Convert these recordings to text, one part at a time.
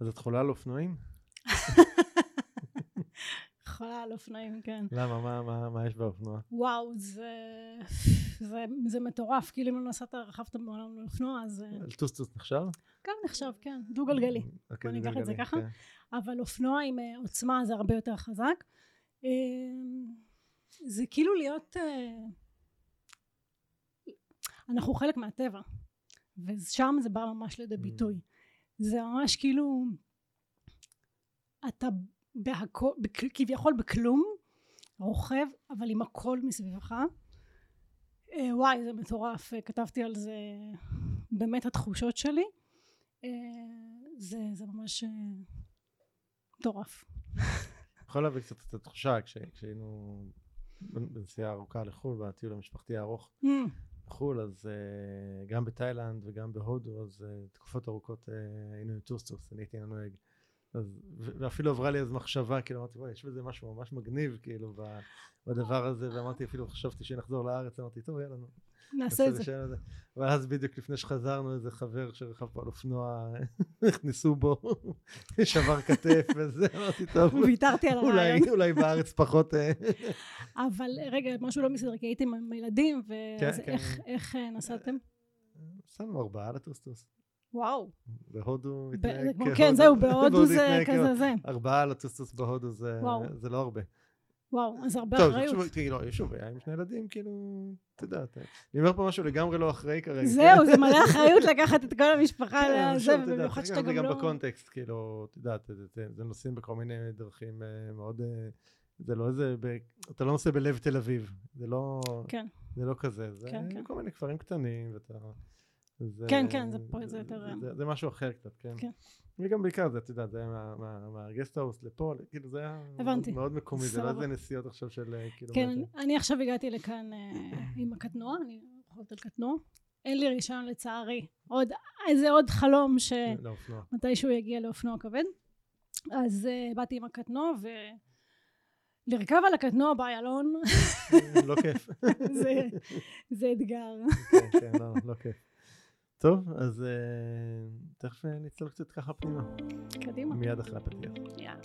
אז את חולה על אופנועים? חולה על אופנועים, כן. למה? מה, מה, מה יש באופנוע? וואו, זה, זה, זה מטורף, כאילו אם לא נסעת, רכבת בעולם על אופנוע, אז אה, לטוס טוס נחשב? גם נחשב, כן, דו-גלגלי. אוקיי, בוא ניקח את זה ככה. כן. אבל אופנוע עם אה, עוצמה זה הרבה יותר חזק. אה, זה כאילו להיות... אנחנו חלק מהטבע, ושם זה בא ממש לידי ביטוי. זה ממש כאילו... אתה בהכל, בכ- כביכול בכלום, רוכב, אבל עם הכל מסביבך. אה, וואי, זה מטורף, אה, כתבתי על זה באמת התחושות שלי. אה, זה, זה ממש אה, מטורף. יכול להביא קצת את התחושה כש- כשהיינו בנסיעה ארוכה לחו"ל, בטיול המשפחתי הארוך בחו"ל, אז uh, גם בתאילנד וגם בהודו, אז uh, תקופות ארוכות uh, היינו עם טוסטוס, אני הייתי הנוהג. אז, ואפילו עברה לי איזו מחשבה, כאילו אמרתי, וואי, יש בזה משהו ממש מגניב, כאילו, בדבר הזה, ואמרתי, אפילו חשבתי שנחזור לארץ, אמרתי, טוב, יאללה, נו, נעשה את זה. ואז בדיוק לפני שחזרנו, איזה חבר שרכב פה על אופנוע, נכנסו בו, שבר כתף וזה, אמרתי, טוב, ויתרתי על הרעיון. אולי בארץ פחות... אה, אבל רגע, משהו לא מסתדר, כי הייתם עם הילדים, ואז כן. איך- איך אה, נסעתם? שמנו ארבעה לטוסטוס. וואו. בהודו זה כמו- כהודו. כן, זהו, בהודו זה כזה זה. ארבעה לטוסטוס בהודו. זה לא הרבה. וואו, אז הרבה טוב, אחריות. תחשבו, תראי, לא, שוב, היה עם שני ילדים, כאילו, את יודעת, אני אומר פה משהו לגמרי לא אחראי כרגע. זהו, זה מלא אחריות לקחת את כל המשפחה כן, לזה, שוב, את יודעת, ובמיוחד שאתה גם זה לא... גם בקונטקסט, כאילו, את יודעת, זה- זה- זה נוסעים בכל מיני דרכים אה, מאוד, אה, זה לא איזה, ב- אתה לא נוסע בלב תל אביב, זה לא, כן, זה לא כזה, זה כן, כן. כל מיני כפרים קטנים, ואתה... זה- כן, כן, זה פה- זה יותר, זה- זה משהו אחר קצת, כן. כן. וגם בעיקר זה, את יודעת, זה היה מה- מה- מהגסטהאוס לפה, כאילו זה היה הבנתי. מאוד מקומי, זה לא. איזה נסיעות עכשיו של אה, כן, קילומטר. אני- אני עכשיו הגעתי לכאן אה, עם הקטנוע, אני רוכבת על קטנוע. אין לי רישיון לצערי. עוד, איזה עוד חלום ש... לאופנוע. מתישהו יגיע לאופנוע כבד. אז uh, באתי עם הקטנוע ולרכב על הקטנוע באיילון לא כיף. זה, זה אתגר. כן, כן, לא, לא כיף. טוב, אז אה, תכף אה, נצלול קצת ככה פנימה, קדימה. מיד אחרי הפתיח. יאללה.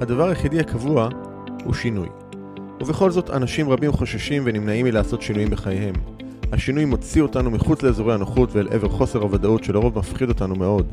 הדבר היחידי הקבוע הוא שינוי. ובכל זאת אנשים רבים חוששים ונמנעים מלעשות שינויים בחייהם. השינוי מוציא אותנו מחוץ לאזורי הנוחות ואל עבר חוסר הוודאות שלרוב מפחיד אותנו מאוד.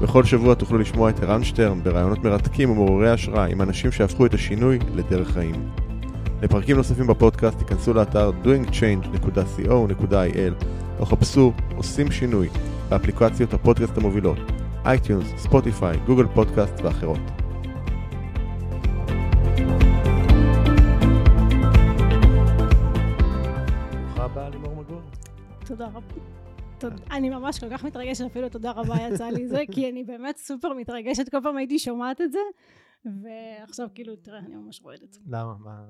בכל שבוע תוכלו לשמוע את ערן שטרן ברעיונות מרתקים ומעוררי השראה עם אנשים שהפכו את השינוי לדרך חיים. לפרקים נוספים בפודקאסט תיכנסו לאתר doingchange.co.il או חפשו עושים שינוי באפליקציות הפודקאסט המובילות אייטיונס, ספוטיפיי, גוגל פודקאסט ואחרות. תודה רבה. אני ממש כל כך מתרגשת, אפילו תודה רבה יצא לי זה, כי אני באמת סופר מתרגשת, כל פעם הייתי שומעת את זה, ועכשיו כאילו, תראה, אני ממש רועדת. למה? מה?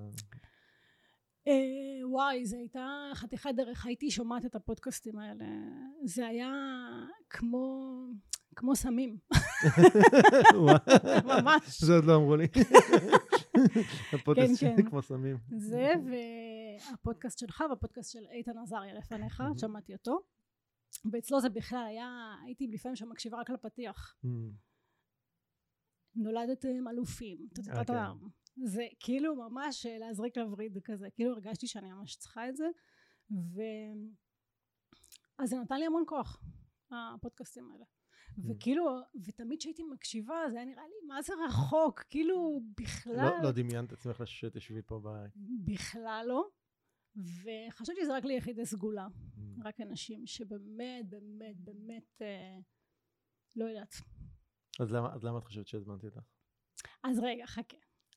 אה, וואי, זו הייתה חתיכת דרך, הייתי שומעת את הפודקאסטים האלה, זה היה כמו, כמו סמים, ממש. זה עוד לא אמרו לי. הפודקאסט כן, שלי כן. כמו סמים. זה והפודקאסט שלך והפודקאסט של איתן עזריה לפניך. שמעתי אותו. ואצלו זה בכלל היה, הייתי לפעמים שם מקשיבה רק לפתיח. Mm, נולדתם אלופים. טה, אה, טה. זה כאילו ממש אה, להזריק לווריד כזה. כאילו הרגשתי שאני ממש צריכה את זה. ו... אז זה נתן לי המון כוח, הפודקאסטים האלה. וכאילו, ותמיד כשהייתי מקשיבה, זה היה נראה לי, מה זה רחוק? כאילו, בכלל... לא- לא דמיינת את עצמך שתשבי פה ב... בכלל לא. וחשבתי שזה רק ליחידי סגולה. Mm. רק אנשים שבאמת, באמת, באמת, אה, לא יודעת. אז למה אז למה את חושבת שהזמנתי אותך? אז רגע, חכה.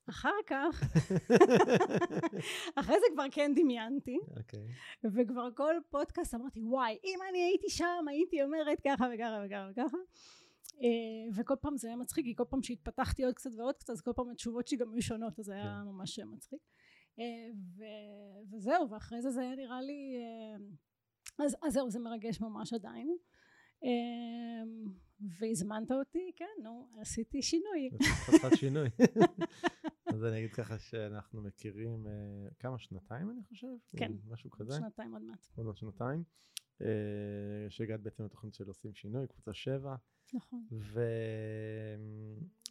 אחר כך, אחרי זה כבר כן דמיינתי, אוקיי. וכבר כל פודקאסט אמרתי וואי אם אני הייתי שם הייתי אומרת ככה וככה וככה וככה אה, וכל פעם זה היה מצחיק כי כל פעם שהתפתחתי עוד קצת ועוד קצת אז כל פעם התשובות שלי גם היו שונות אז זה היה כן. ממש מצחיק ו- וזהו ואחרי זה זה נראה לי אה, אז, אז זהו זה מרגש ממש עדיין אה, והזמנת אותי כן נו עשיתי שינוי חתיכת שינוי. אז אני אגיד ככה שאנחנו מכירים אה, כמה שנתיים אני חושב? כן. משהו כזה. שנתיים עוד מעט עוד מעט שנתיים. אה, שהגעת בעצם לתוכנית של עושים שינוי, קבוצה שבע. נכון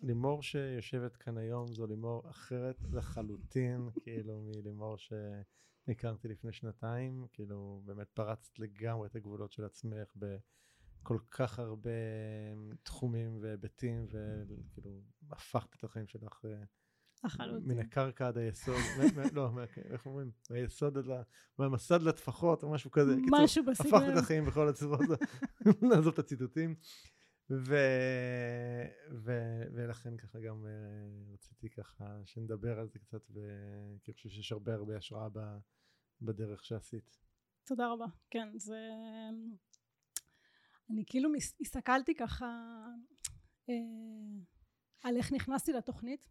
ולימור שיושבת כאן היום זו לימור אחרת לחלוטין, כאילו מלימור שהכרתי לפני שנתיים, כאילו באמת פרצת לגמרי את הגבולות של עצמך בכל כך הרבה תחומים והיבטים, וכאילו הפכת את החיים שלך אה, לחלוטין מן הקרקע עד היסוד, לא, איך אומרים? מהיסוד עד ל... מהמסד לטפחות או משהו כזה. משהו בסגנון. הפכת את החיים בכל הצורות, נעזוב את הציטוטים. ו... ו... ולכן ככה גם אה, רציתי ככה שנדבר על זה קצת, ו... כי אני חושב שיש הרבה הרבה השראה ב... בדרך שעשית. תודה רבה. כן, זה... אני כאילו מס- הסתכלתי ככה אה, על איך נכנסתי לתוכנית,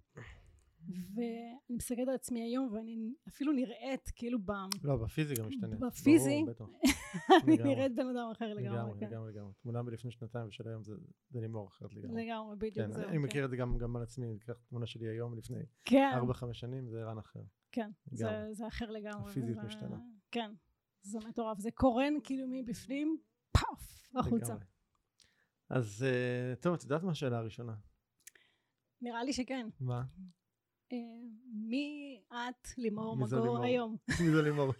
ואני מסתכלת על עצמי היום ואני אפילו נראית כאילו ב... לא, בפיזי גם משתנה. בפיזי? אני. נראית בן אדם אחר לגמרי. לגמרי, כן. לגמרי, לגמרי. תמונה מלפני שנתיים ושל היום זה לימור אחרת לגמרי. לגמרי, בדיוק כן. אני כן. מכיר את זה גם, על עצמי, אני אקח תמונה שלי היום לפני כן, 4-5 שנים, זה רן אחר. כן, זה, אחר לגמרי. הפיזיות משתנה. כן, זה מטורף. זה קורן כאילו מבפנים, פאף, החוצה. אז אה, טוב, את יודעת מה השאלה הראשונה? נראה לי שכן. מה? אה, מי את, לימור מגור? היום? מי זה לימור?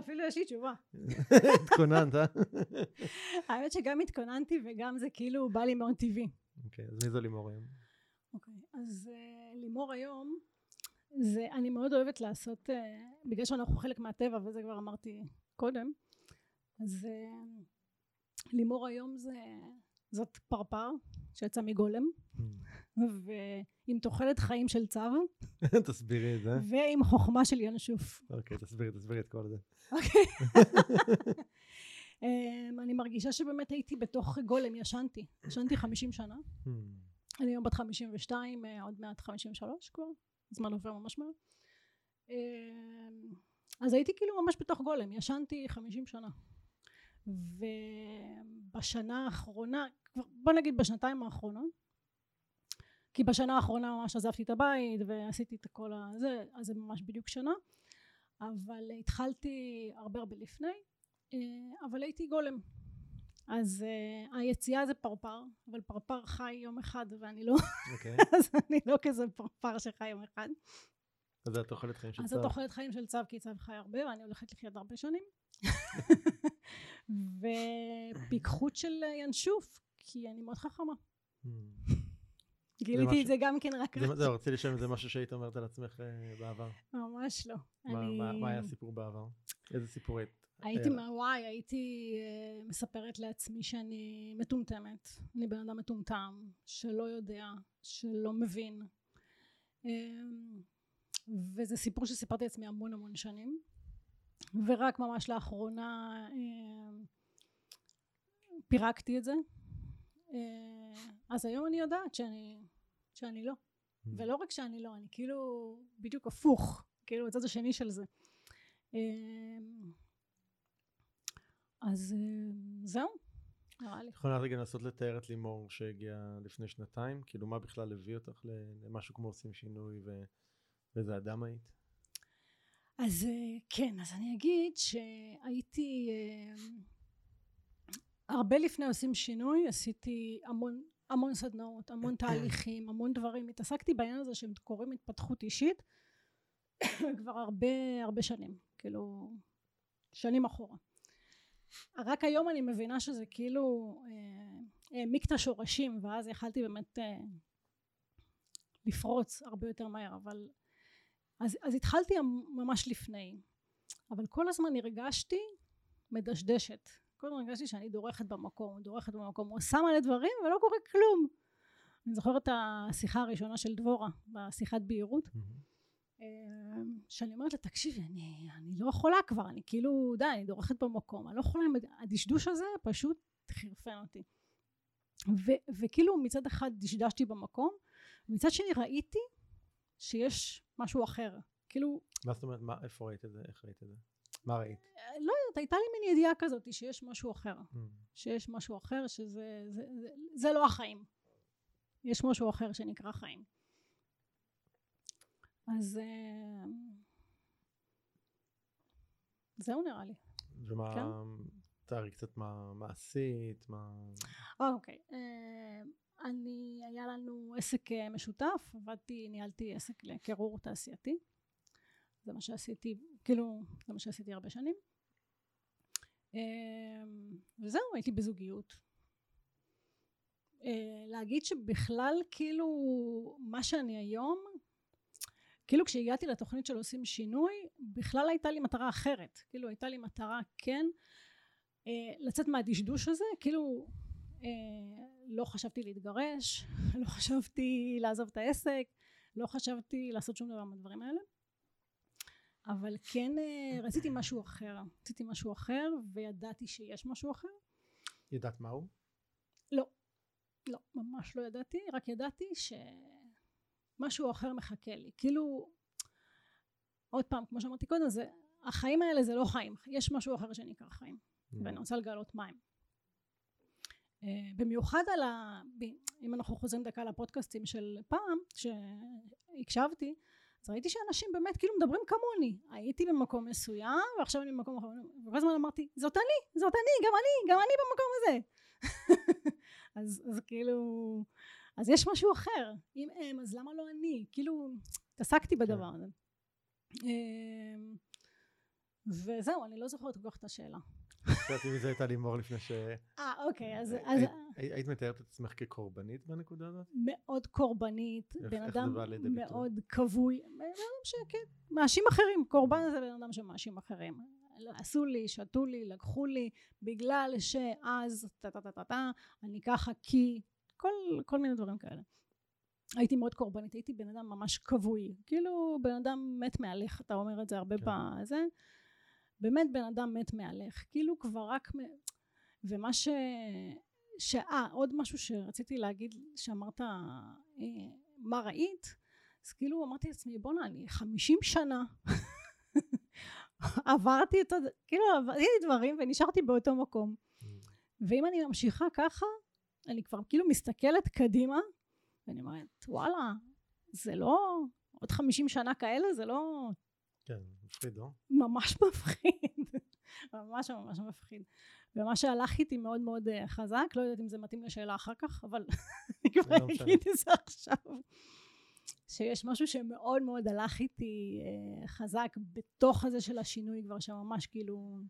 אפילו יש לי תשובה. התכוננת, אה? האמת שגם התכוננתי וגם זה כאילו בא לי מאוד טבעי. אוקיי, אז מי זו לימור היום? אוקיי, אז uh, לימור היום, זה, אני מאוד אוהבת לעשות, uh, בגלל שאנחנו חלק מהטבע וזה כבר אמרתי קודם, אז uh, לימור היום זה, זאת פרפר שיצא מגולם, ועם תוחלת חיים של צב, תסבירי את זה. ועם חוכמה של ינשוף. אוקיי, תסבירי, תסבירי את כל זה. אוקיי. אמ, אני מרגישה שבאמת הייתי בתוך גולם, ישנתי. ישנתי 50 שנה. אני היום בת 52, אה, עוד מעט 53 כבר. הזמן עובר ממש מהר. אמ, אז הייתי כאילו ממש בתוך גולם, ישנתי 50 שנה. ובשנה האחרונה, בוא נגיד בשנתיים האחרונות, כי בשנה האחרונה ממש עזבתי את הבית ועשיתי את הכל הזה, אז זה ממש בדיוק שנה. אבל התחלתי הרבה הרבה לפני, אה, אבל הייתי גולם. אז uh, היציאה זה פרפר, אבל פרפר חי יום אחד ואני לא, אוקיי, אז אני לא כזה פרפר שחי יום אחד. אז את אוכלת חיים של אז צו. את אוכלת חיים של צב, כי צב חי הרבה ואני הולכת לחיות הרבה שנים. ופיקחות של ינשוף, כי אני מאוד חכמה. גיליתי את זה גם כן רק זה- זהו, רציתי לשאול אם זה משהו שהיית אומרת על עצמך אה, בעבר. ממש לא. מה- היה הסיפור בעבר? איזה סיפור היית? הייתי אה, מהוואי, הייתי אה, מספרת לעצמי שאני מטומטמת. אני בן אדם מטומטם, שלא יודע, שלא מבין. אה, וזה סיפור שסיפרתי לעצמי המון המון שנים. ורק ממש לאחרונה אה, פירקתי את זה. אה, אז היום אני יודעת שאני, שאני לא. Mm. ולא רק שאני לא, אני כאילו בדיוק הפוך, כאילו בצד השני של זה. אה, אז אה, זהו, נראה לי. את יכולה רגע לנסות לתאר את לימור שהגיעה לפני שנתיים? כאילו מה בכלל הביא אותך למשהו כמו עושים שינוי ו- ואיזה אדם היית? אז כן, אז אני אגיד שהייתי הרבה לפני עושים שינוי, עשיתי המון המון סדנאות, המון תהליכים, המון דברים, התעסקתי בעניין הזה שהם קוראים התפתחות אישית כבר הרבה הרבה שנים, כאילו שנים אחורה. רק היום אני מבינה שזה כאילו אה, העמיק את השורשים ואז יכלתי באמת אה, לפרוץ הרבה יותר מהר אבל אז, אז התחלתי ממש לפני. אבל כל הזמן הרגשתי מדשדשת כל הזמן הרגשתי שאני דורכת במקום דורכת במקום עושה מלא דברים ולא קורה כלום אני זוכרת את השיחה הראשונה של דבורה, בשיחת בהירות, אה, שאני אומרת לה, תקשיבי, אני, אני לא יכולה כבר, אני כאילו, די, אני דורכת במקום, אני לא יכולה, הדשדוש הזה פשוט חירפן אותי. ו- וכאילו מצד אחד דשדשתי במקום, ומצד שני ראיתי שיש משהו אחר. כאילו... מה זאת אומרת, מה, איפה ראית את זה? איך ראית את זה? מה ראית? לא יודעת, הייתה לי מין ידיעה כזאת שיש משהו אחר. Mm. שיש משהו אחר שזה זה, זה, זה לא החיים. יש משהו אחר שנקרא חיים. אז אה, זהו נראה לי. ומה, כן? תארי קצת מה, מה עשית, מה... אוקיי. אה, אני, היה לנו עסק אה, משותף, עבדתי, ניהלתי עסק לקירור תעשייתי. זה מה שעשיתי, כאילו, זה מה שעשיתי הרבה שנים. אמ, וזהו, הייתי בזוגיות. אה, להגיד שבכלל, כאילו, מה שאני היום, כאילו כשהגעתי לתוכנית של עושים שינוי, בכלל הייתה לי מטרה אחרת. כאילו, הייתה לי מטרה, כן, אה, לצאת מהדשדוש הזה, כאילו, אה, לא חשבתי להתגרש, לא חשבתי לעזוב את העסק, לא חשבתי לעשות שום דבר מהדברים האלה. אבל כן אה, רציתי משהו אחר, רציתי משהו אחר וידעתי שיש משהו אחר. ידעת מהו? לא, לא, ממש לא ידעתי, רק ידעתי שמשהו אחר מחכה לי. כאילו, עוד פעם, כמו שאמרתי קודם, זה, החיים האלה זה לא חיים, יש משהו אחר שנקרא חיים, mm. ואני רוצה לגלות מים. Uh, במיוחד על ה... אם אנחנו חוזרים דקה לפודקאסטים של פעם, שהקשבתי, אז ראיתי שאנשים באמת כאילו מדברים כמוני. הייתי במקום מסוים ועכשיו אני במקום אחר. וכל הזמן אמרתי זאת אני זאת אני גם אני גם אני במקום הזה. אז, אז כאילו אז יש משהו אחר. אם הם אז למה לא אני? כאילו התעסקתי בדבר כן. הזה. אמ, וזהו אני לא זוכרת כל כך את השאלה חשבתי מזה הייתה לימור לפני ש... אה, אוקיי, אז... היית מתארת את עצמך כקורבנית בנקודה הזאת? מאוד קורבנית, בן אדם מאוד כבוי, בן אדם שכן, מאשים אחרים, קורבן זה בן אדם שמאשים אחרים. עשו לי, שתו לי, לקחו לי, בגלל שאז, טה טה טה טה טה, אני ככה כי, כל, כל מיני דברים כאלה. הייתי מאוד קורבנית, הייתי בן אדם ממש כבוי, כאילו בן אדם מת מהלך, אתה אומר את זה הרבה כן. בזה. באמת בן אדם מת מהלך, כאילו כבר רק, מ... ומה ש... שאה, עוד משהו שרציתי להגיד, שאמרת אה, מה ראית, אז כאילו אמרתי לעצמי בואנה אני חמישים שנה עברתי את, כאילו עברתי דברים ונשארתי באותו מקום mm. ואם אני ממשיכה ככה אני כבר כאילו מסתכלת קדימה ואני אומרת וואלה זה לא עוד חמישים שנה כאלה זה לא כן, מפחיד, לא? ממש מפחיד. ממש ממש מפחיד. ומה שהלך איתי מאוד מאוד uh, חזק, לא יודעת אם זה מתאים לשאלה אחר כך, אבל אני כבר לא אגיד את זה עכשיו. שיש משהו שמאוד מאוד הלך איתי uh, חזק בתוך הזה של השינוי כבר שממש כאילו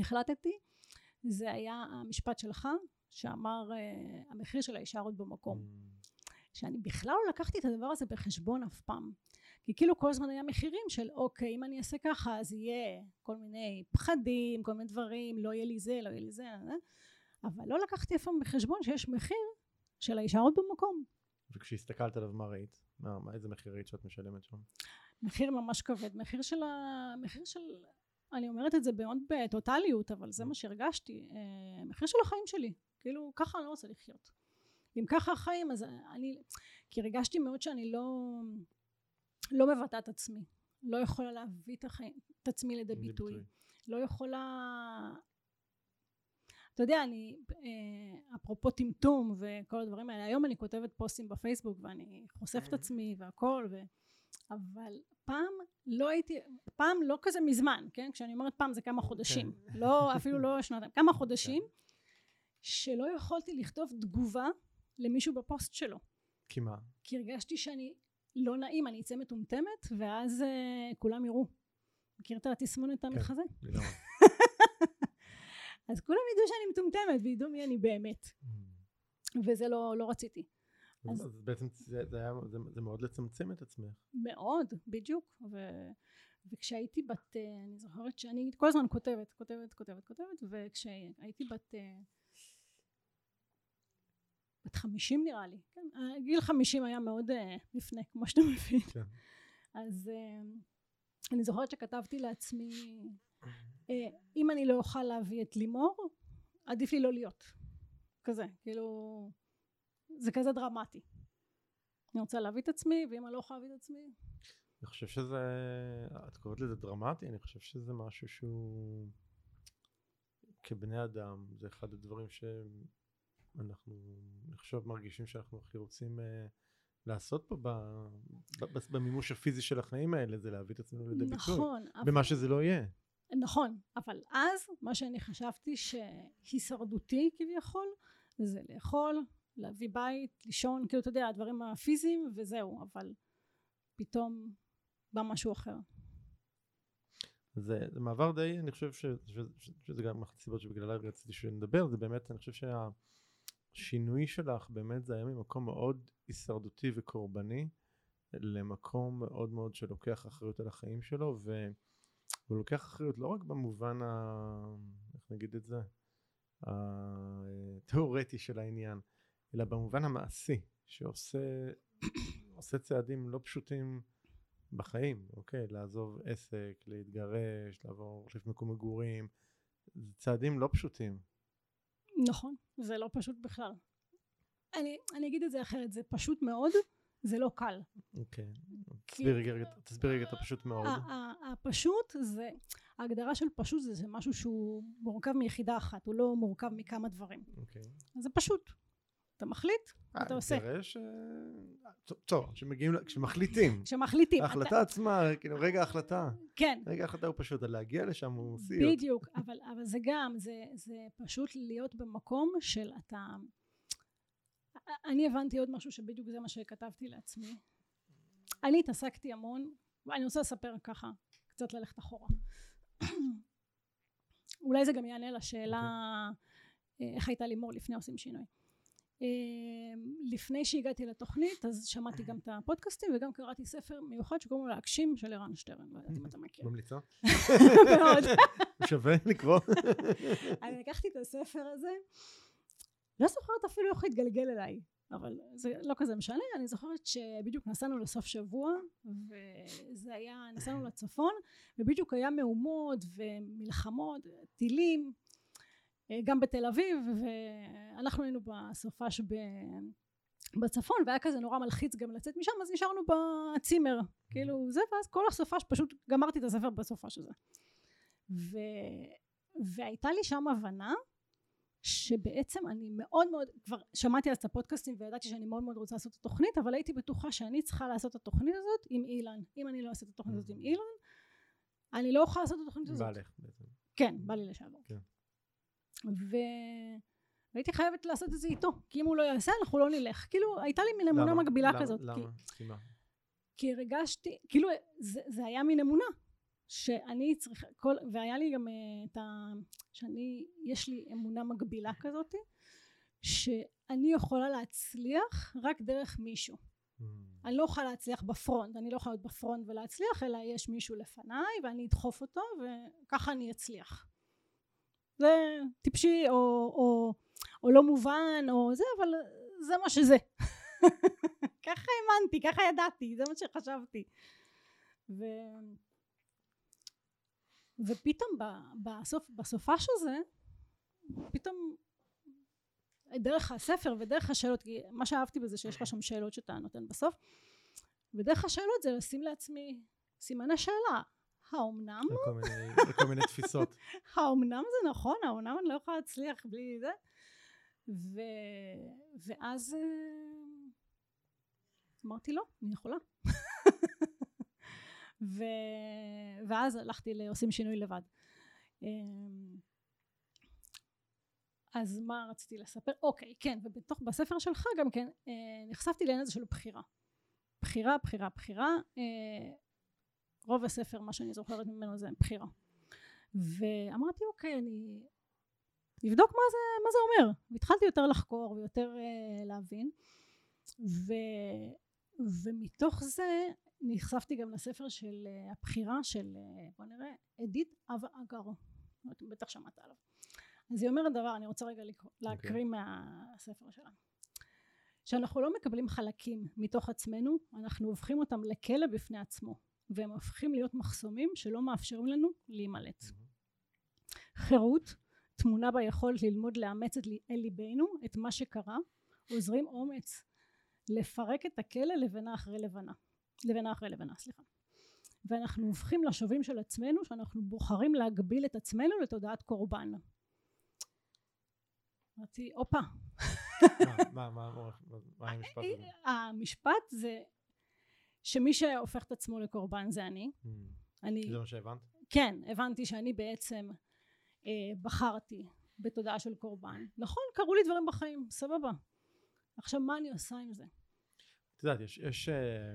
החלטתי זה היה המשפט שלך שאמר uh, המחיר של האישה עוד במקום mm. שאני בכלל לא לקחתי את הדבר הזה בחשבון אף פעם כי כאילו כל הזמן היה מחירים של אוקיי אם אני אעשה ככה אז יהיה כל מיני פחדים כל מיני דברים לא יהיה לי זה לא יהיה לי זה אה? אבל לא לקחתי אף פעם בחשבון שיש מחיר של ההישארות במקום וכשהסתכלת עליו מה ראית? מה, מה איזה מחיר ראית שאת משלמת שם? מחיר ממש כבד מחיר של ה... מחיר של אני אומרת את זה מאוד בטוטליות אבל זה מה שהרגשתי אה, מחיר של החיים שלי כאילו ככה אני לא רוצה לחיות אם ככה החיים אז אני כי הרגשתי מאוד שאני לא לא מבטאה את עצמי לא יכולה להביא את, החיים, את עצמי לידי ביטוי לא יכולה אתה יודע אני אה, אפרופו טמטום וכל הדברים האלה היום אני כותבת פוסטים בפייסבוק ואני חושפת את כן. עצמי והכל ו... אבל פעם לא הייתי פעם לא כזה מזמן כן כשאני אומרת פעם זה כמה חודשים כן. לא אפילו לא שנתיים כמה חודשים. שלא יכולתי לכתוב תגובה למישהו בפוסט שלו כי מה? כי הרגשתי שאני לא נעים אני אצא מטומטמת ואז uh, כולם יראו. מכיר את התסמונת כן, המתחזה? אז כולם ידעו שאני מטומטמת וידעו מי אני באמת. Mm. וזה לא, לא רציתי. אז, אז בעצם זה, זה, היה, זה, זה מאוד לצמצם את עצמך. מאוד בדיוק. ו, וכשהייתי בת אה, אני זוכרת שאני כל הזמן כותבת כותבת כותבת כותבת וכשהייתי בת אה, בת חמישים נראה לי, כן, אה, גיל חמישים היה מאוד uh, לפני, כמו שאתה מבין. כן. אז uh, אני זוכרת שכתבתי לעצמי, uh, אם אני לא אוכל להביא את לימור, עדיף לי לא להיות. כזה, כאילו, זה כזה דרמטי. אני רוצה להביא את עצמי, ואם אני לא יכולה להביא את עצמי... אני חושב שזה, את קוראת לזה דרמטי, אני חושב שזה משהו שהוא כבני אדם, זה אחד הדברים שאנחנו, אני חושב, מרגישים שאנחנו הכי רוצים uh, לעשות פה ב, ב, במימוש הפיזי של החיים האלה, זה להביא את עצמנו לידי ביטוי. נכון. אבל- במה שזה לא יהיה. נכון, אבל אז מה שאני חשבתי שהישרדותי כביכול זה לאכול, להביא בית, לישון, כאילו אתה יודע, הדברים הפיזיים וזהו, אבל פתאום בא משהו אחר. זה, זה מעבר די, אני חושב ש, ש, ש, שזה גם אחת הסיבות שבגללה רציתי שנדבר, זה באמת, אני חושב שהשינוי שלך באמת זה היה ממקום מאוד הישרדותי וקורבני למקום מאוד מאוד שלוקח אחריות על החיים שלו והוא לוקח אחריות לא רק במובן ה... איך נגיד את זה? התיאורטי של העניין אלא במובן המעשי שעושה עושה צעדים לא פשוטים בחיים, אוקיי? לעזוב עסק, להתגרש, לעבור, להחליף מקום מגורים, זה צעדים לא פשוטים. נכון, זה לא פשוט בכלל. אני, אני אגיד את זה אחרת, זה פשוט מאוד, זה לא קל. אוקיי. תסבירי רגע, את הפשוט מאוד. הפשוט זה, ההגדרה של פשוט זה, זה משהו שהוא מורכב מיחידה אחת, הוא לא מורכב מכמה דברים. אוקיי. זה פשוט. אתה מחליט, אתה עושה. להתגרש, אה, טוב, כשמגיעים, כשמחליטים. כשמחליטים. ההחלטה עצמה, כאילו רגע ההחלטה. אתה, כן, רגע ההחלטה הוא פשוט, להגיע לשם הוא סיוט. בדיוק, אבל, אבל זה גם, זה, זה פשוט להיות במקום של אתה... אני הבנתי עוד משהו שבדיוק זה מה שכתבתי לעצמי. אני התעסקתי המון, ואני רוצה לספר ככה, קצת ללכת אחורה. אולי זה גם יענה לשאלה אה, איך הייתה לימור לפני עושים שינוי. אה, לפני שהגעתי לתוכנית אז שמעתי גם את הפודקאסטים וגם קראתי ספר מיוחד שקוראים לו להגשים של ערן שטרן לא יודעת אם אתה מכיר ממליצה? מאוד שווה לקרוא? אני לקחתי את הספר הזה לא זוכרת אפילו איך התגלגל אליי אבל זה לא כזה משנה אני זוכרת שבדיוק נסענו לסוף שבוע וזה היה נסענו לצפון ובדיוק היה מהומות ומלחמות טילים גם בתל אביב ואנחנו היינו בסופש ב... בצפון והיה כזה נורא מלחיץ גם לצאת משם אז נשארנו בצימר. כאילו זה ואז כל הסופש פשוט גמרתי את הספר בסופש הזה. ו... והייתה לי שם הבנה שבעצם אני מאוד מאוד כבר שמעתי אז את הפודקאסטים וידעתי שאני מאוד מאוד רוצה לעשות את התוכנית אבל הייתי בטוחה שאני צריכה לעשות את התוכנית הזאת עם אילן. אם אני לא אעשה את התוכנית הזאת עם אילן אני לא אוכל לעשות את התוכנית הזאת. בא לך בעצם. כן בא לי לשעבר. כן. והייתי חייבת לעשות את זה איתו כי אם הוא לא יעשה אנחנו לא נלך כאילו הייתה לי מין אמונה למה? מקבילה למה? כזאת למה? כי? כי הרגשתי כאילו זה, זה היה מין אמונה שאני צריכה כל והיה לי גם אה, את ה... שאני יש לי אמונה מקבילה כזאת שאני יכולה להצליח רק דרך מישהו Hmm. אני לא יכולה להצליח בפרונט אני לא יכולה להיות בפרונט ולהצליח אלא יש מישהו לפניי ואני אדחוף אותו וככה אני אצליח זה טיפשי או, או, או לא מובן או זה אבל זה מה שזה. ככה האמנתי ככה ידעתי זה מה שחשבתי. ו... ופתאום בסוף, בסופש הזה פתאום דרך הספר ודרך השאלות כי מה שאהבתי בזה שיש לך שם שאלות שאתה נותן בסוף ודרך השאלות זה לשים לעצמי סימני שאלה האומנם לכל מיני- לכל מיני תפיסות. האומנם זה נכון האומנם אני לא יכולה להצליח בלי זה ו... ואז אה, אמרתי לא אני יכולה ו... ואז הלכתי לעושים שינוי לבד אמ, אז מה רציתי לספר? אוקיי, כן, ובתוך, בספר שלך גם כן, אה, נחשפתי לעניין הזה של בחירה. בחירה, בחירה, בחירה. אה, רוב הספר, מה שאני זוכרת ממנו זה בחירה. ואמרתי, אוקיי, אני אבדוק מה זה, מה זה אומר. והתחלתי יותר לחקור ויותר אה, להבין. ו, ומתוך זה נחשפתי גם לספר של אה, הבחירה של, אה, בוא נראה, אדית אבה אגר. בטח שמעת עליו. אז היא אומרת דבר, אני רוצה רגע לקרוא, להקריא מהספר שלה. שאנחנו לא מקבלים חלקים מתוך עצמנו, אנחנו הופכים אותם לכלא בפני עצמו, והם הופכים להיות מחסומים שלא מאפשרים לנו להימלט. חירות טמונה ביכולת ללמוד לאמץ את אל ליבנו את מה שקרה, עוזרים אומץ לפרק את הכלא לבנה אחרי לבנה, לבנה אחרי לבנה, סליחה. ואנחנו הופכים לשובים של עצמנו שאנחנו בוחרים להגביל את עצמנו לתודעת קורבן. אמרתי, הופה. מה, מה, מה המשפט הזה? המשפט זה שמי שהופך את עצמו לקורבן זה אני. Hmm. אני... זה מה שהבנת? כן, הבנתי שאני בעצם אה, בחרתי בתודעה של קורבן. נכון, קרו לי דברים בחיים, סבבה. עכשיו, מה אני עושה עם זה? את יודעת, יש, יש אה,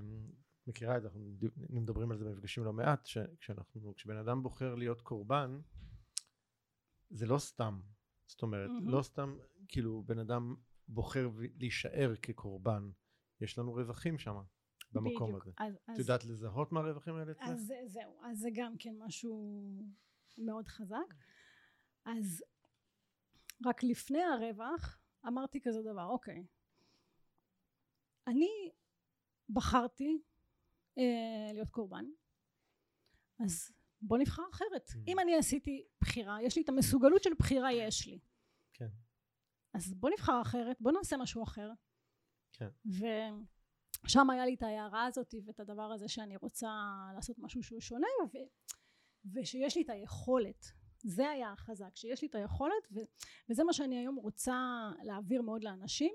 מכירה את זה, אנחנו מדברים על זה במפגשים לא מעט, שכשאנחנו, כשבן אדם בוחר להיות קורבן, זה לא סתם. זאת אומרת, mm-hmm. לא סתם, כאילו, בן אדם בוחר להישאר כקורבן. יש לנו רווחים שם, במקום בדיוק. הזה. אז, את אז, יודעת לזהות מה הרווחים האלה אצלך? אז זהו, אז זה גם כן משהו מאוד חזק. אז רק לפני הרווח, אמרתי כזה דבר, אוקיי, אני בחרתי אה, להיות קורבן, אז בוא נבחר אחרת. Mm. אם אני עשיתי בחירה, יש לי את המסוגלות של בחירה יש לי. כן. אז בוא נבחר אחרת, בוא נעשה משהו אחר. כן. ושם היה לי את ההערה הזאת ואת הדבר הזה שאני רוצה לעשות משהו שהוא שונה, ו... ושיש לי את היכולת. זה היה החזק, שיש לי את היכולת, ו... וזה מה שאני היום רוצה להעביר מאוד לאנשים,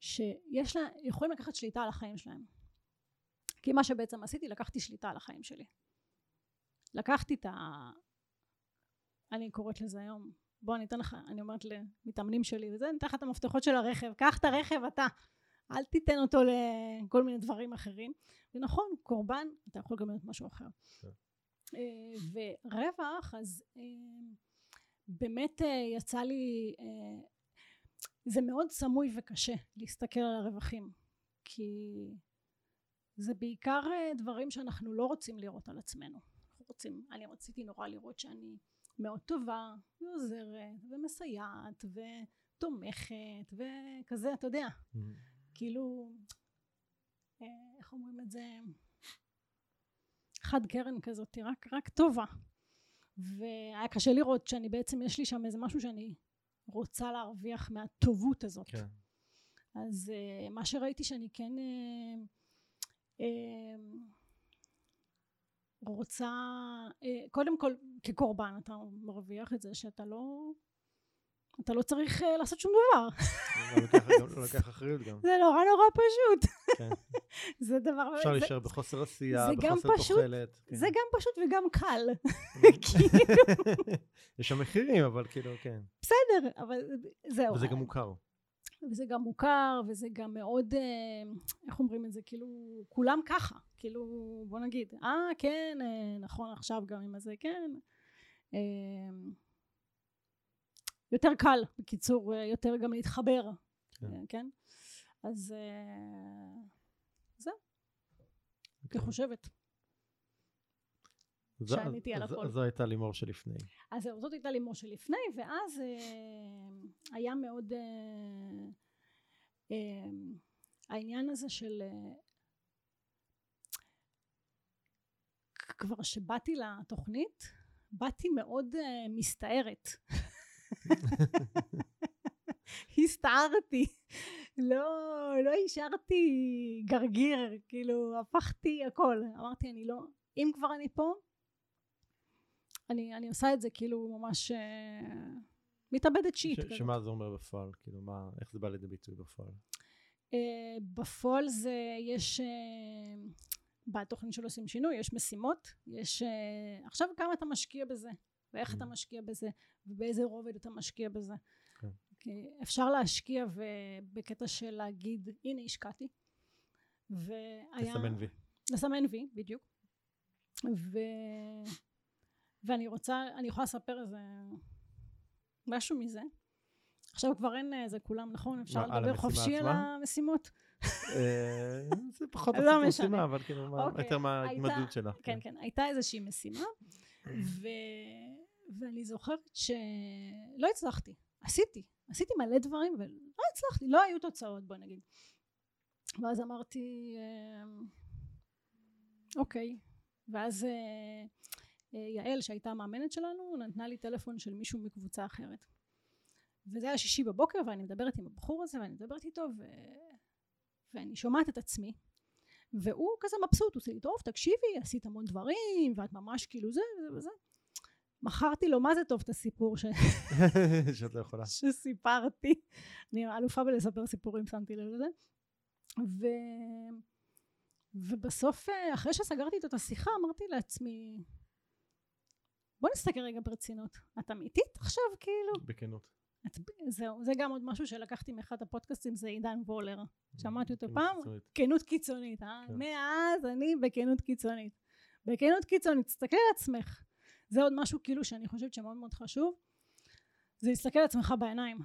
שיש לה, יכולים לקחת שליטה על החיים שלהם. כי מה שבעצם עשיתי, לקחתי שליטה על החיים שלי. לקחתי את ה... אני קוראת לזה היום, בוא אני אתן לך, אני אומרת למתאמנים שלי וזה, אני אתן לך את המפתחות של הרכב, קח את הרכב אתה, אל תיתן אותו לכל מיני דברים אחרים. ונכון, קורבן, אתה יכול גם להיות משהו אחר. כן. אה, ורווח, אז אה, באמת אה, יצא לי, זה מאוד סמוי וקשה להסתכל על הרווחים, כי זה בעיקר דברים שאנחנו לא רוצים לראות על עצמנו. אנחנו רוצים, אני רציתי נורא לראות שאני מאוד טובה ועוזרת ומסייעת ותומכת וכזה אתה יודע mm-hmm. כאילו איך אומרים את זה? חד קרן כזאת רק, רק טובה. והיה קשה לראות שאני בעצם יש לי שם איזה משהו שאני רוצה להרוויח מהטובות הזאת. כן. אז uh, מה שראיתי שאני כן uh, uh, רוצה, אה, קודם כל כקורבן אתה מרוויח את זה שאתה לא, אתה לא צריך אה, לעשות שום דבר. לא לוקח אחריות גם. זה נורא נורא פשוט. כן. זה דבר... אפשר להישאר בחוסר עשייה, בחוסר תוחלת. כן. זה גם פשוט וגם קל. יש שם מחירים, אבל כאילו, כן. בסדר, אבל זהו. וזה גם מוכר. וזה גם מוכר, וזה גם מאוד, אה, איך אומרים את זה, כאילו, כולם ככה, כאילו, בוא נגיד, אה, כן, אה, נכון, עכשיו גם עם הזה, כן. אה, יותר קל, בקיצור, יותר גם להתחבר, כן? כן? אז זהו, אני כן. חושבת. שעניתי על הכל. זו הייתה לימור שלפני. אז זהו, זאת הייתה לימור שלפני, ואז אה, היה מאוד אה, אה, העניין הזה של אה, כבר שבאתי לתוכנית, באתי מאוד אה, מסתערת. הסתערתי, לא, לא השארתי גרגיר, כאילו הפכתי הכל, אמרתי אני לא, אם כבר אני פה, אני, אני עושה את זה כאילו ממש אה, מתאבדת שיט. ש, שמה זה אומר בפועל? כאילו מה, איך זה בא לידי ביטוי בפועל? Uh, בפועל זה, יש, uh, בתוכנית של עושים שינוי, יש משימות, יש, uh, עכשיו כמה אתה משקיע בזה, ואיך mm. אתה משקיע בזה, ובאיזה רובד אתה משקיע בזה. כן. כי אפשר להשקיע בקטע של להגיד, הנה השקעתי. והיה... לסמן וי. לסמן וי, בדיוק. ו... ואני רוצה, אני יכולה לספר איזה משהו מזה. עכשיו כבר אין איזה כולם, נכון? אפשר לדבר חופשי על המשימות? אה, זה פחות לא משימה, אבל כאילו, אוקיי, יותר מההתמדלות שלה. כן, כן, כן, הייתה איזושהי משימה, ואני זוכרת שלא הצלחתי. עשיתי, עשיתי מלא דברים ולא הצלחתי, לא היו תוצאות בוא נגיד. ואז אמרתי, אמ, אוקיי, ואז אה, אה, יעל שהייתה המאמנת שלנו נתנה לי טלפון של מישהו מקבוצה אחרת. וזה היה שישי בבוקר ואני מדברת עם הבחור הזה ואני מדברת איתו ו... ואני שומעת את עצמי והוא כזה מבסוט, הוא עושה לי טוב תקשיבי עשית המון דברים ואת ממש כאילו זה וזה וזה מכרתי לו מה זה טוב את הסיפור ש... שאת לא יכולה. שסיפרתי אני אלופה בלספר סיפורים שמתי לב לזה ו... ובסוף אה, אחרי שסגרתי איתו את השיחה אמרתי לעצמי בוא נסתכל רגע ברצינות את אמיתית עכשיו כאילו בכנות. את, זהו זה גם עוד משהו שלקחתי מאחד הפודקאסטים זה עידן וולר שמעתי אותו כנות פעם קיצונית. כנות קיצונית אה? כן. מאז אני בכנות קיצונית בכנות קיצונית תסתכלי על עצמך זה עוד משהו כאילו שאני חושבת שמאוד מאוד חשוב זה להסתכל על עצמך בעיניים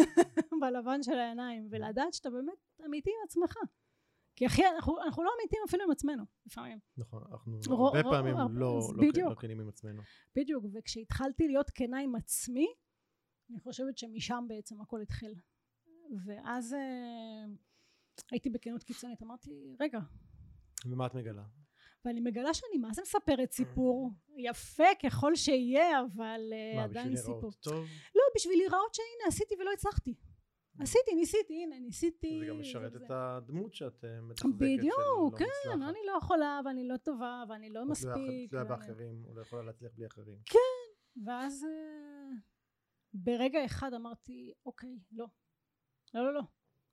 בלבן של העיניים ולדעת שאתה באמת אמיתי עם עצמך כי אחי אנחנו, אנחנו לא אמיתיים אפילו עם עצמנו לפעמים נכון, אנחנו הרבה פעמים לא לא. לא כנים עם עצמנו. בדיוק וכשהתחלתי להיות כנה עם עצמי אני חושבת שמשם בעצם הכל התחיל ואז אה, הייתי בכנות קיצונית אמרתי רגע ומה את מגלה? ואני מגלה שאני מה זה מספרת סיפור. יפה ככל שיהיה אבל אה, מה, עדיין בשביל סיפור. להיראות טוב? לא בשביל להיראות שהנה עשיתי ולא הצלחתי. עשיתי ניסיתי הנה ניסיתי זה גם משרת את הדמות שאת אה, מתחזקת בדיוק לא כן. אני לא יכולה ואני לא טובה ואני לא תלויה- מספיק תלויה באחרים, או לא יכולה להצליח בלי אחרים. ואז אה, ברגע אחד אמרתי אוקיי לא. לא לא לא.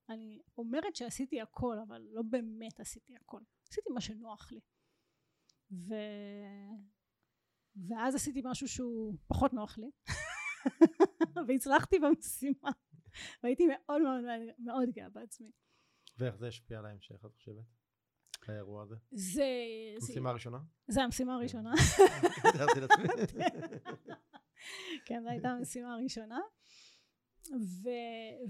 אני אומרת שעשיתי הכל אבל לא באמת עשיתי הכל. עשיתי מה שנוח לי ו... ואז עשיתי משהו שהוא פחות נוח לי והצלחתי במשימה והייתי מאוד מאוד מאוד גאה בעצמי ואיך זה השפיע על ההמשך, את חושבת? האירוע הזה? זה, המשימה הראשונה? זה המשימה הראשונה לעצמי. כן, זו הייתה המשימה הראשונה. ו,